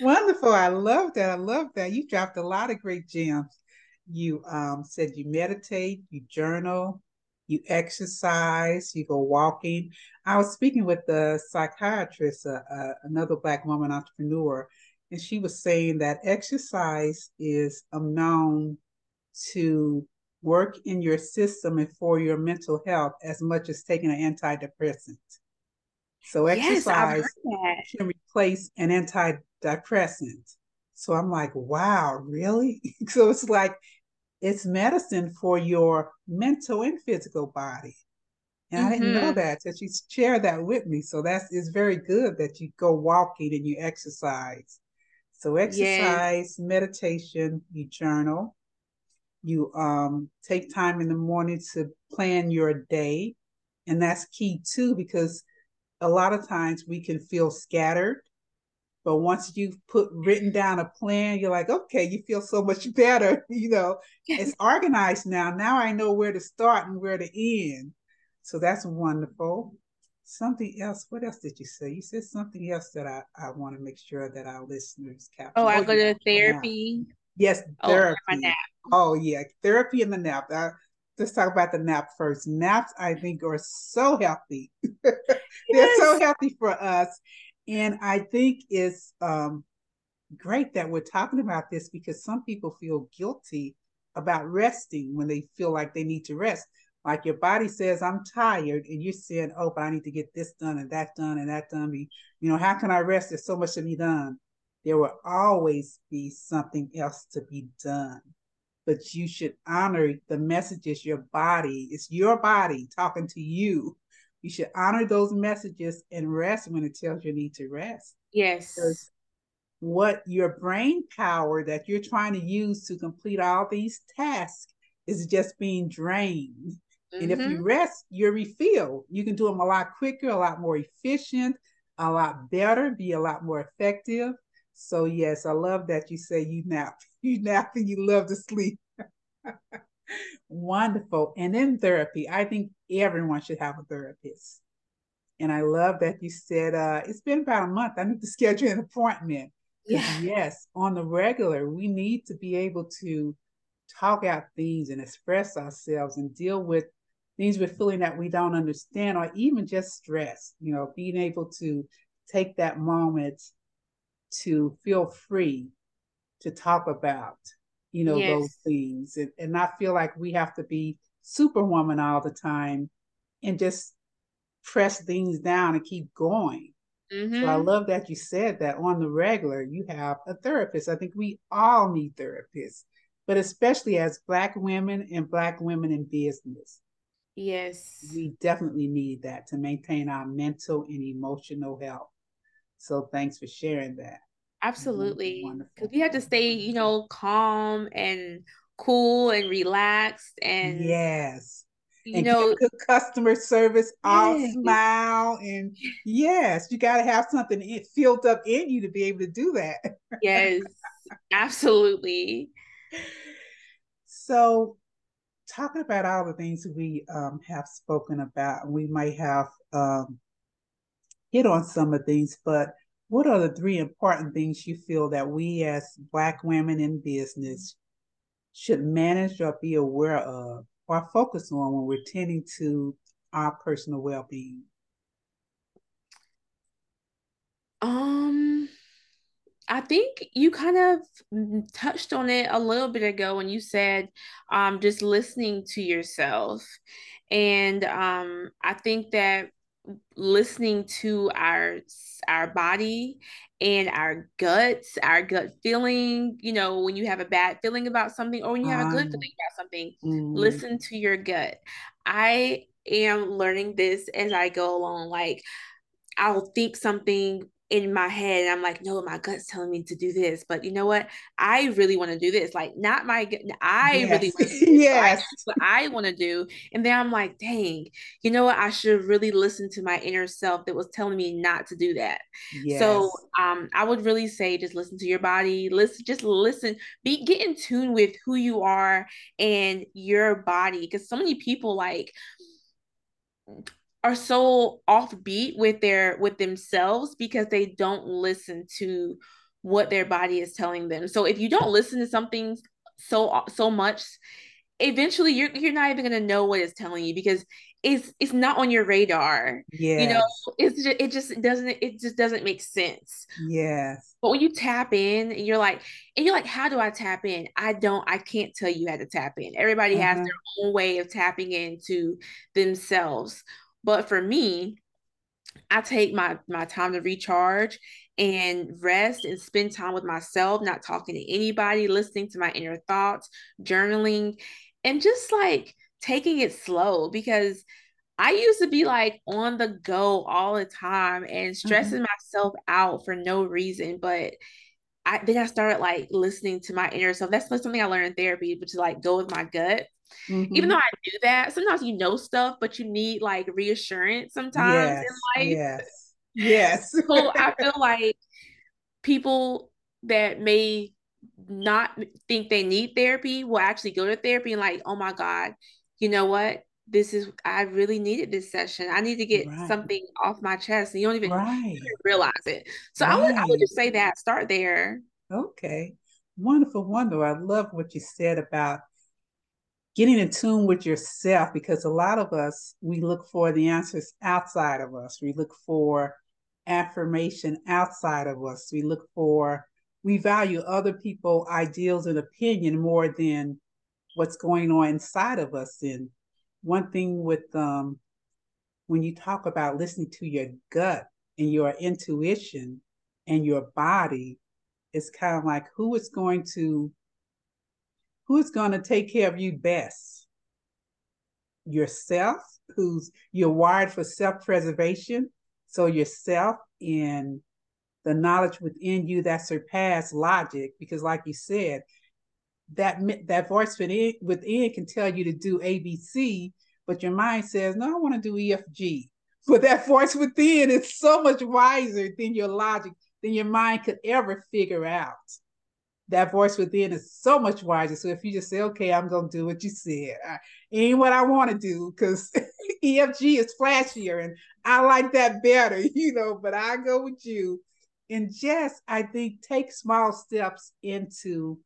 wonderful. I love that. I love that. You dropped a lot of great gems. You um, said you meditate you journal you exercise you go walking. I was speaking with a psychiatrist uh, uh, another black woman entrepreneur and she was saying that exercise is known to work in your system and for your mental health as much as taking an antidepressant. So exercise yes, can replace an antidepressant. So I'm like, wow, really? [laughs] so it's like it's medicine for your mental and physical body. And mm-hmm. I didn't know mm-hmm. that. So she shared that with me. So that's it's very good that you go walking and you exercise. So exercise, yes. meditation, you journal, you um, take time in the morning to plan your day. And that's key too, because a lot of times we can feel scattered. But once you've put written down a plan, you're like, okay, you feel so much [laughs] better. You know, it's [laughs] organized now. Now I know where to start and where to end. So that's wonderful. Something else. What else did you say? You said something else that I, I want to make sure that our listeners capture. Oh, I oh, go to therapy. Yes, oh, therapy. Oh, oh yeah, therapy and the nap. Uh, let's talk about the nap first. Naps, I think, are so healthy. [laughs] They're yes. so healthy for us, and I think it's um, great that we're talking about this because some people feel guilty about resting when they feel like they need to rest. Like your body says, I'm tired, and you're saying, Oh, but I need to get this done and that done and that done. You know, how can I rest? There's so much to be done there will always be something else to be done. But you should honor the messages your body, it's your body talking to you. You should honor those messages and rest when it tells you need to rest. Yes. Because what your brain power that you're trying to use to complete all these tasks is just being drained. Mm-hmm. And if you mm-hmm. rest, you're refilled. You can do them a lot quicker, a lot more efficient, a lot better, be a lot more effective. So yes, I love that you say you nap. [laughs] You nap and you love to sleep. [laughs] Wonderful. And in therapy, I think everyone should have a therapist. And I love that you said uh, it's been about a month. I need to [laughs] schedule an appointment. Yeah. Yes, on the regular, we need to be able to talk out things and express ourselves and deal with things we're feeling that we don't understand or even just stress. You know, being able to take that moment to feel free to talk about, you know, yes. those things and, and not feel like we have to be superwoman all the time and just press things down and keep going. Mm-hmm. So I mm-hmm. love that you said that on the regular, you have a therapist. I think we all need therapists but especially as Black women and Black women in business. Yes. We definitely need that to maintain our mental and emotional health. So thanks for sharing that. Absolutely. Because we have to stay, you know, calm and cool and relaxed and yes. you and know good customer service all smile and yes you got to have something it filled up in you to be able to do that. Yes absolutely. So talking about all the things we um, have spoken about we might have um, hit on some of these but what are the three important things you feel that we as black women in business should manage or be aware of or focus on when we're tending to our personal well-being? Um I think you kind of touched on it a little bit ago when you said um, just listening to yourself. And um, I think that listening to our our body and our guts, our gut feeling, you know, when you have a bad feeling about something or when you have a good feeling about something, mm. listen to your gut. I am learning this as I go along. Like I'll think something in my head and I'm like, no, my gut's telling me to do this. But you know what? I really want to do this. Like, not my [laughs] I yes. really want to yes. So what I want to do. And then I'm like, dang, you know what? I should really listen to my inner self that was telling me not to do that. Yes. So um I would really say just listen to your body. Listen, just listen, be get in tune with who you are and your body. Because so many people like are so offbeat with their with themselves because they don't listen to what their body is telling them. So if you don't listen to something so so much, eventually you're you're not even gonna know what it's telling you because it's it's not on your radar. Yeah, you know, it's just, it just doesn't it just doesn't make sense. Yes. But when you tap in, and you're like, and you're like, how do I tap in? I don't. I can't tell you how to tap in. Everybody uh-huh. has their own way of tapping into themselves. But for me, I take my my time to recharge and rest and spend time with myself, not talking to anybody, listening to my inner thoughts, journaling, and just like taking it slow because I used to be like on the go all the time and stressing mm-hmm. myself out for no reason. But I then I started like listening to my inner self. That's something I learned in therapy, but to like go with my gut Mm-hmm. Even though I do that, sometimes you know stuff, but you need like reassurance sometimes yes, in life. Yes. Yes. [laughs] so I [laughs] feel like people that may not think they need therapy will actually go to therapy and like, oh my God, you know what? This is I really needed this session. I need to get right. something off my chest. And you don't even, right. realize it. So right. I would I would just say that start there. Okay. Wonderful, wonderful. I love what you said about getting in tune with yourself because a lot of us we look for the answers outside of us. We look for affirmation outside of us. We look for we value other people ideals and opinion more than what's going on inside of us. And one thing with um when you talk about listening to your gut and your intuition and your body it's kind of like who is going to who's going to take care of you best? Yourself, who's you're wired for self-preservation. So yourself and the knowledge within you that surpass logic, because like you said, that that voice within, within can tell you to do ABC, but your mind says, "No, I want to do EFG." [laughs] But that voice within is so much wiser than your logic, than your mind could ever figure out that voice within is so much wiser. So if you just say, okay, I'm going to do what you said, I, ain't what I want to do because [laughs] EFG is flashier and I like that better, [laughs] you know, but I go with you. And just, I think, take small steps into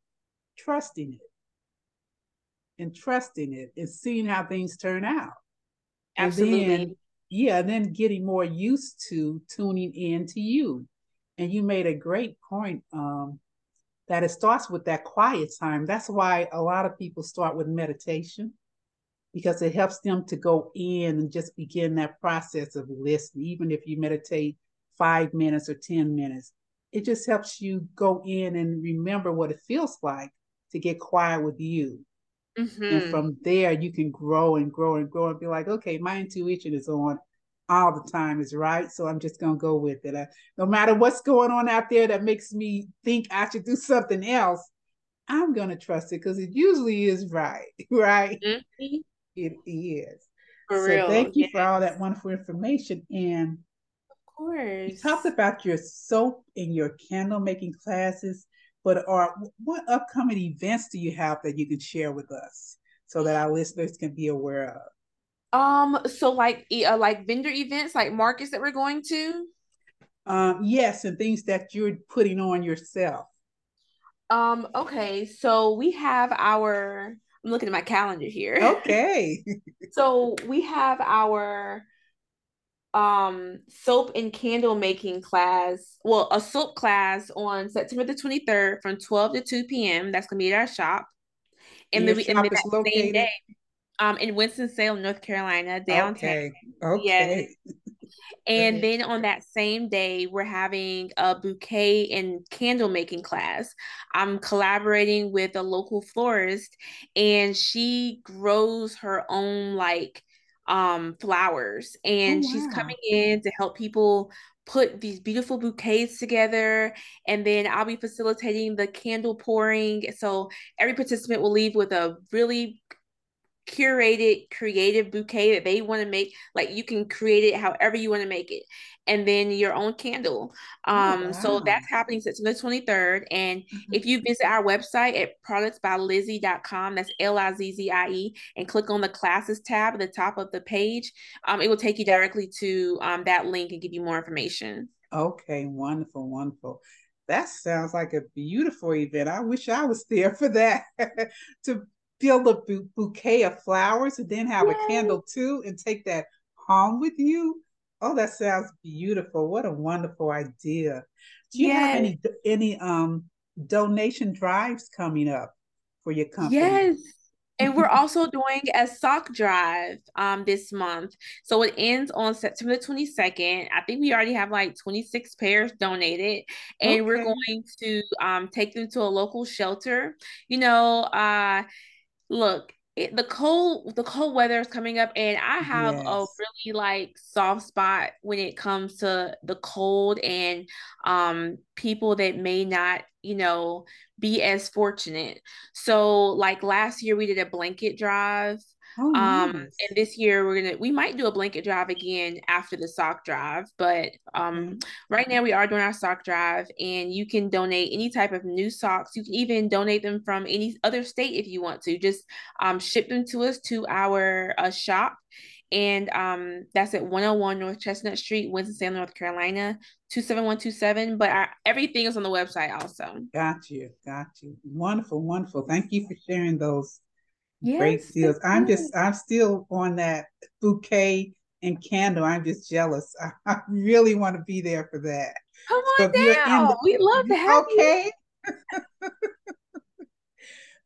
trusting it and trusting it and seeing how things turn out. Absolutely. And then, yeah, and then getting more used to tuning in to you. And you made a great point, um, that it starts with that quiet time. That's why a lot of people start with meditation because it helps them to go in and just begin that process of listening. Even if you meditate five minutes or 10 minutes, it just helps you go in and remember what it feels like to get quiet with you. Mm-hmm. And from there, you can grow and grow and grow and be like, okay, my intuition is on all the time is right. So I'm just going to go with it. Uh, no matter what's going on out there that makes me think I should do something else, I'm going to trust it because it usually is right. [laughs] Right. Mm-hmm. It is. For so real. thank you yes. for all that wonderful information. And Of course. you talked about your soap and your candle making classes, but are what upcoming events do you have that you can share with us so that our listeners can be aware of? Um, so like uh, like vendor events, like markets that we're going to. Um, yes, and things that you're putting on yourself. Um, okay, so we have our I'm looking at my calendar here. [laughs] Okay. So we have our um soap and candle making class. Well, a soap class on September the 23rd from 12 to 2 p.m. That's gonna be at our shop. And your then we and shop is that same located? day, um in Winston-Salem, North Carolina, downtown. Okay. Okay. And then on that same day, we're having a bouquet and candle making class. I'm collaborating with a local florist, and she grows her own like um flowers, and Oh, she's coming in to help people put these beautiful bouquets together. And then I'll be facilitating the candle pouring. So every participant will leave with a really curated creative bouquet that they want to make like you can create it however you want to make it and then your own candle um Oh, so that's happening September 23rd and Mhm. if you visit our website at productsbylizzie.com that's l-i-z-z-i-e and click on the classes tab at the top of the page um it will take you directly to um that link and give you more information Okay, wonderful, wonderful. That sounds like a beautiful event. I wish I was there [laughs] for that to build a bu- bouquet of flowers and then have a candle too and take that home with you. Oh, that sounds beautiful. What a wonderful idea. Do you have any any um donation drives coming up for your company? Yes. [laughs] And we're also doing a sock drive um this month. So it ends on September 22nd. I think we already have like 26 pairs donated and we're going to um take them to a local shelter. You know, uh look, it, the cold the cold weather is coming up and I have a really like soft spot when it comes to the cold and um people that may not, you know, be as fortunate. So like last year we did a blanket drive. Oh, Um, nice. and this year we're gonna we might do a blanket drive again after the sock drive, but um right now we are doing our sock drive and you can donate any type of new socks. You can even donate them from any other state if you want to. Just um ship them to us to our uh, shop. And um that's at 101 North Chestnut Street, Winston-Salem, North Carolina, 27127. But our, everything is on the website also. Got you. Got you. Wonderful, wonderful. Thank you for sharing those Yes, deals. thank I'm just, I'm still on that bouquet and candle. I'm just jealous. I, [laughs] I really want to be there for that. Come on if down. the- We'd love to have you. Okay. [laughs]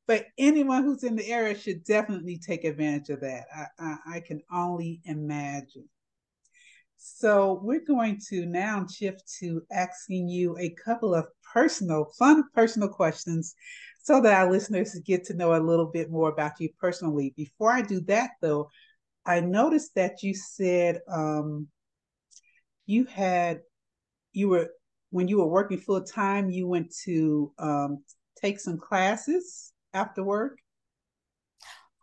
but anyone who's in the area should definitely take advantage of that. I, I, I can only imagine. So we're going to now shift to asking you a couple of personal, fun personal questions so that our listeners get to know a little bit more about you personally. Before I do that, though, I noticed that you said um, you had, you were, when you were working full time, you went to um, take some classes after work.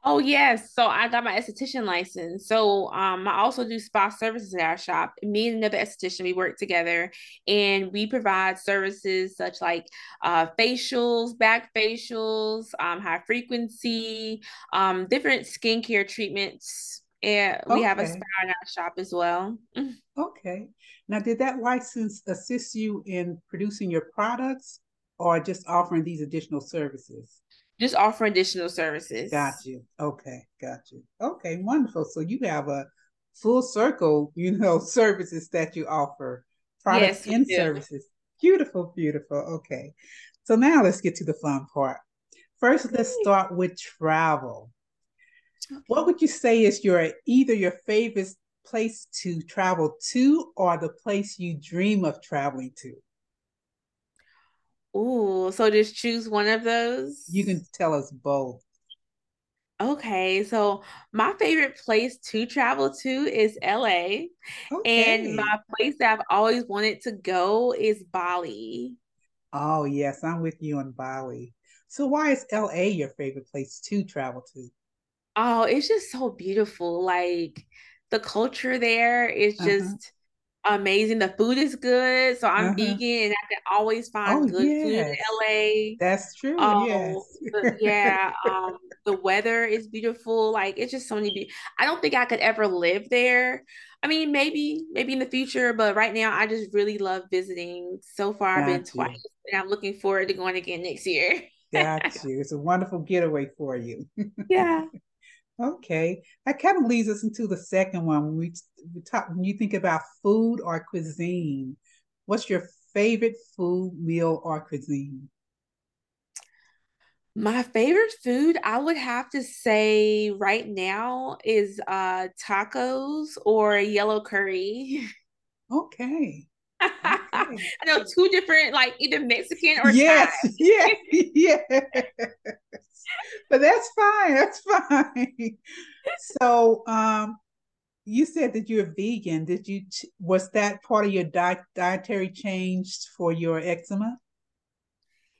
Oh yes, so I got my esthetician license. So um, I also do spa services at our shop. Me and another esthetician, we work together, and we provide services such like uh, facials, back facials, um, high frequency, um, different skincare treatments. And we have a spa in our shop as well. Okay. Now, did that license assist you in producing your products or just offering these additional services? Just offer additional services. Got you. Okay, got you. Okay, wonderful. So you have a full circle, you know, [laughs] services that you offer, products Yes, and do. services. Beautiful, beautiful. Okay. So now let's get to the fun part. First, let's start with travel. What would you say is your either your favorite place to travel to or the place you dream of traveling to? Ooh, so just choose one of those? You can tell us both. Okay, so my favorite place to travel to is LA, and my place that I've always wanted to go is Bali. Oh, yes, I'm with you on Bali. So why is LA your favorite place to travel to? Oh, it's just so beautiful. Like the culture there is Uh-huh. just amazing. The food is good, so I'm Uh-huh. vegan and I can always Oh, find good food in. LA. That's true. Oh, Yes. the, [laughs] yeah. Um, the weather is beautiful. Like it's just so many. Be- I don't think I could ever live there. I mean, maybe, maybe in the future, but right now I just really love visiting. So far, I've been Got twice, and I'm looking forward to going again next year. Got you. It's a wonderful getaway for you. [laughs] Yeah. Okay. That kind of leads us into the second one. When we, we talk, when you think about food or cuisine, what's your favorite food, meal, or cuisine? My favorite food, I would have to say right now is uh tacos or yellow curry. [laughs] Okay. [laughs] I know two different, like either Mexican or Thai. Yes, yes, yes. [laughs] But that's fine. That's fine. So, um, you said that you're vegan. Did you, was that part of your diet, dietary change for your eczema?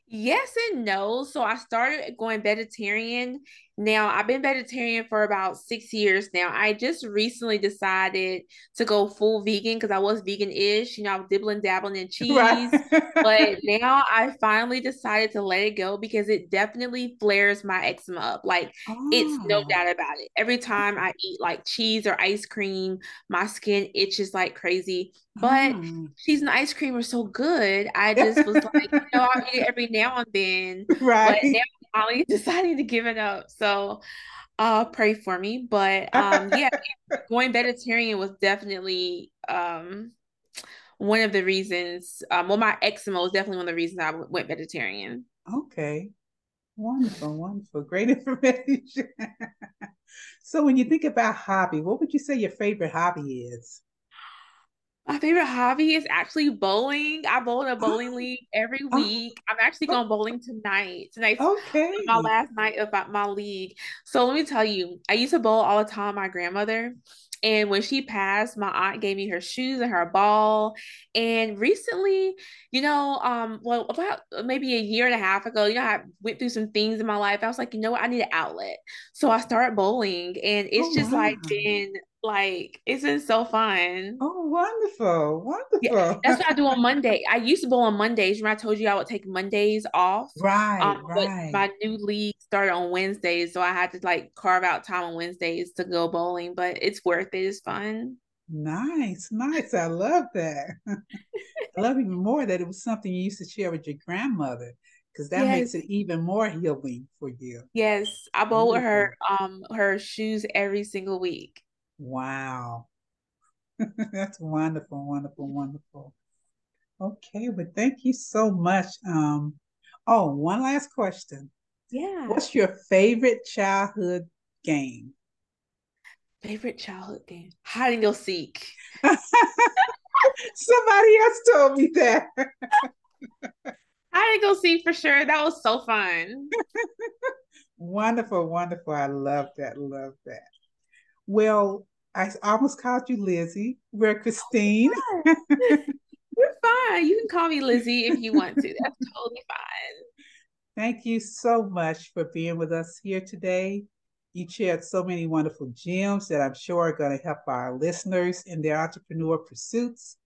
Yes and no. So I started going vegetarian. Now I've been vegetarian for about six years now. I just recently decided to go full vegan because I was vegan-ish. You know, I was dibbling dabbling in [laughs] Right. cheese. But now I finally decided to let it go because it definitely flares my eczema up. Like it's no Oh, doubt about it. Every time I eat like cheese or ice cream, my skin itches like crazy. But oh. cheese and ice cream are so good. I just was like, you know, I'll eat it every now and then, but [laughs] now Right. Finally [laughs] decided to give it up. So uh pray for me. But [laughs] um yeah, going vegetarian was definitely um one of the reasons. Um well my eczema was definitely one of the reasons I went vegetarian. Okay. Wonderful, wonderful. Great [laughs] information. So when you think about hobby, what would you say your favorite hobby is? My favorite hobby is actually bowling. I bowl in a bowling Oh, league every oh, week. I'm actually oh, going bowling tonight. Tonight's my last night of my league. So let me tell you, I used to bowl all the time my grandmother. And when she passed, my aunt gave me her shoes and her ball. And recently, you know, um, well, about maybe a year and a half ago, you know, I went through some things in my life. I was like, you know what, I need an outlet. So I started bowling, and Oh, it's just like wow. been like it's been so fun. Oh, wonderful, Yeah, wonderful. that's what I do on [laughs] Monday. I used to bowl on Mondays. Remember, I told you I would take Mondays off. Um, Right, but my new league started on Wednesdays, so I had to like carve out time on Wednesdays to go bowling. But it's worth it. It's fun. Nice, nice. I love that. I love even more that it was something you used to share with your grandmother, because that makes it even more healing for you. yes. I bowl with her um her shoes every single week. Wow. [laughs] That's wonderful, wonderful, wonderful. Okay, but thank you so much. Um, oh, one last question. Yeah. What's your favorite childhood game? Favorite childhood game? Hide and go seek. [laughs] Somebody else told me that. [laughs] Hide and go seek for sure. That was so fun. Wonderful, wonderful. I love that. Love that. Well, I almost called you Lizzie. We're Christen. [laughs] You're fine. You can call me Lizzie if you want to. That's totally fine. Thank you so much for being with us here today. You shared so many wonderful gems that I'm sure are going to help our listeners in their entrepreneur pursuits.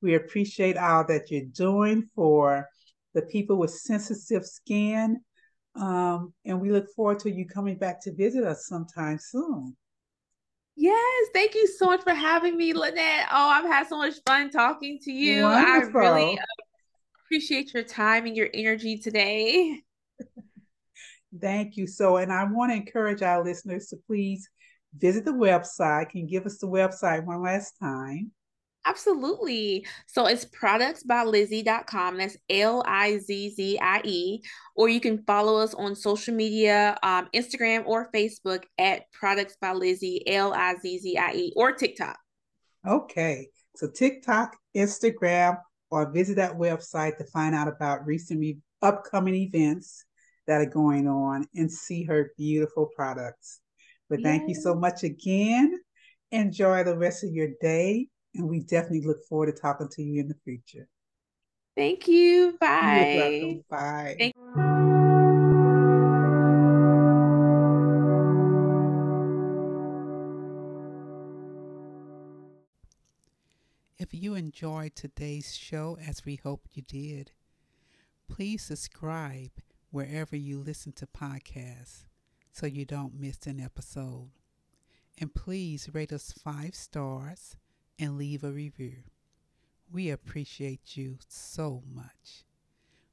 We appreciate all that you're doing for the people with sensitive skin. Um, and we look forward to you coming back to visit us sometime soon. Yes, thank you so much for having me, Lynette. Oh, I've had so much fun talking to you. Wonderful. I really uh, appreciate your time and your energy today. Thank you. So, and I want to encourage our listeners to please visit the website. Can you give us the website one last time? Absolutely. So it's productsbylizzie.com. That's L I Z Z I E. Or you can follow us on social media, um, Instagram or Facebook at Products by Lizzie, L I Z Z I E, or TikTok. Okay. So TikTok, Instagram, or visit that website to find out about recent re- upcoming events that are going on and see her beautiful products. But thank Yay. you so much again. Enjoy the rest of your day. And we definitely look forward to talking to you in the future. Thank you. Bye. Bye. Thank- if you enjoyed today's show, as we hope you did, please subscribe wherever you listen to podcasts so you don't miss an episode. And please rate us five stars and leave a review. We appreciate you so much.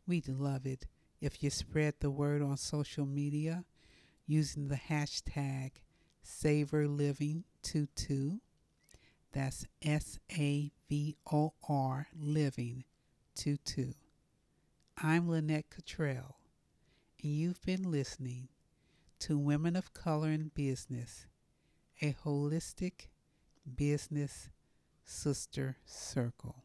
We'd love it if you spread the word on social media using the hashtag SavorLiving22. That's S A V O R Living 22. I'm Lynette Cottrell, and you've been listening to Women of Color in Business, a holistic business sister circle.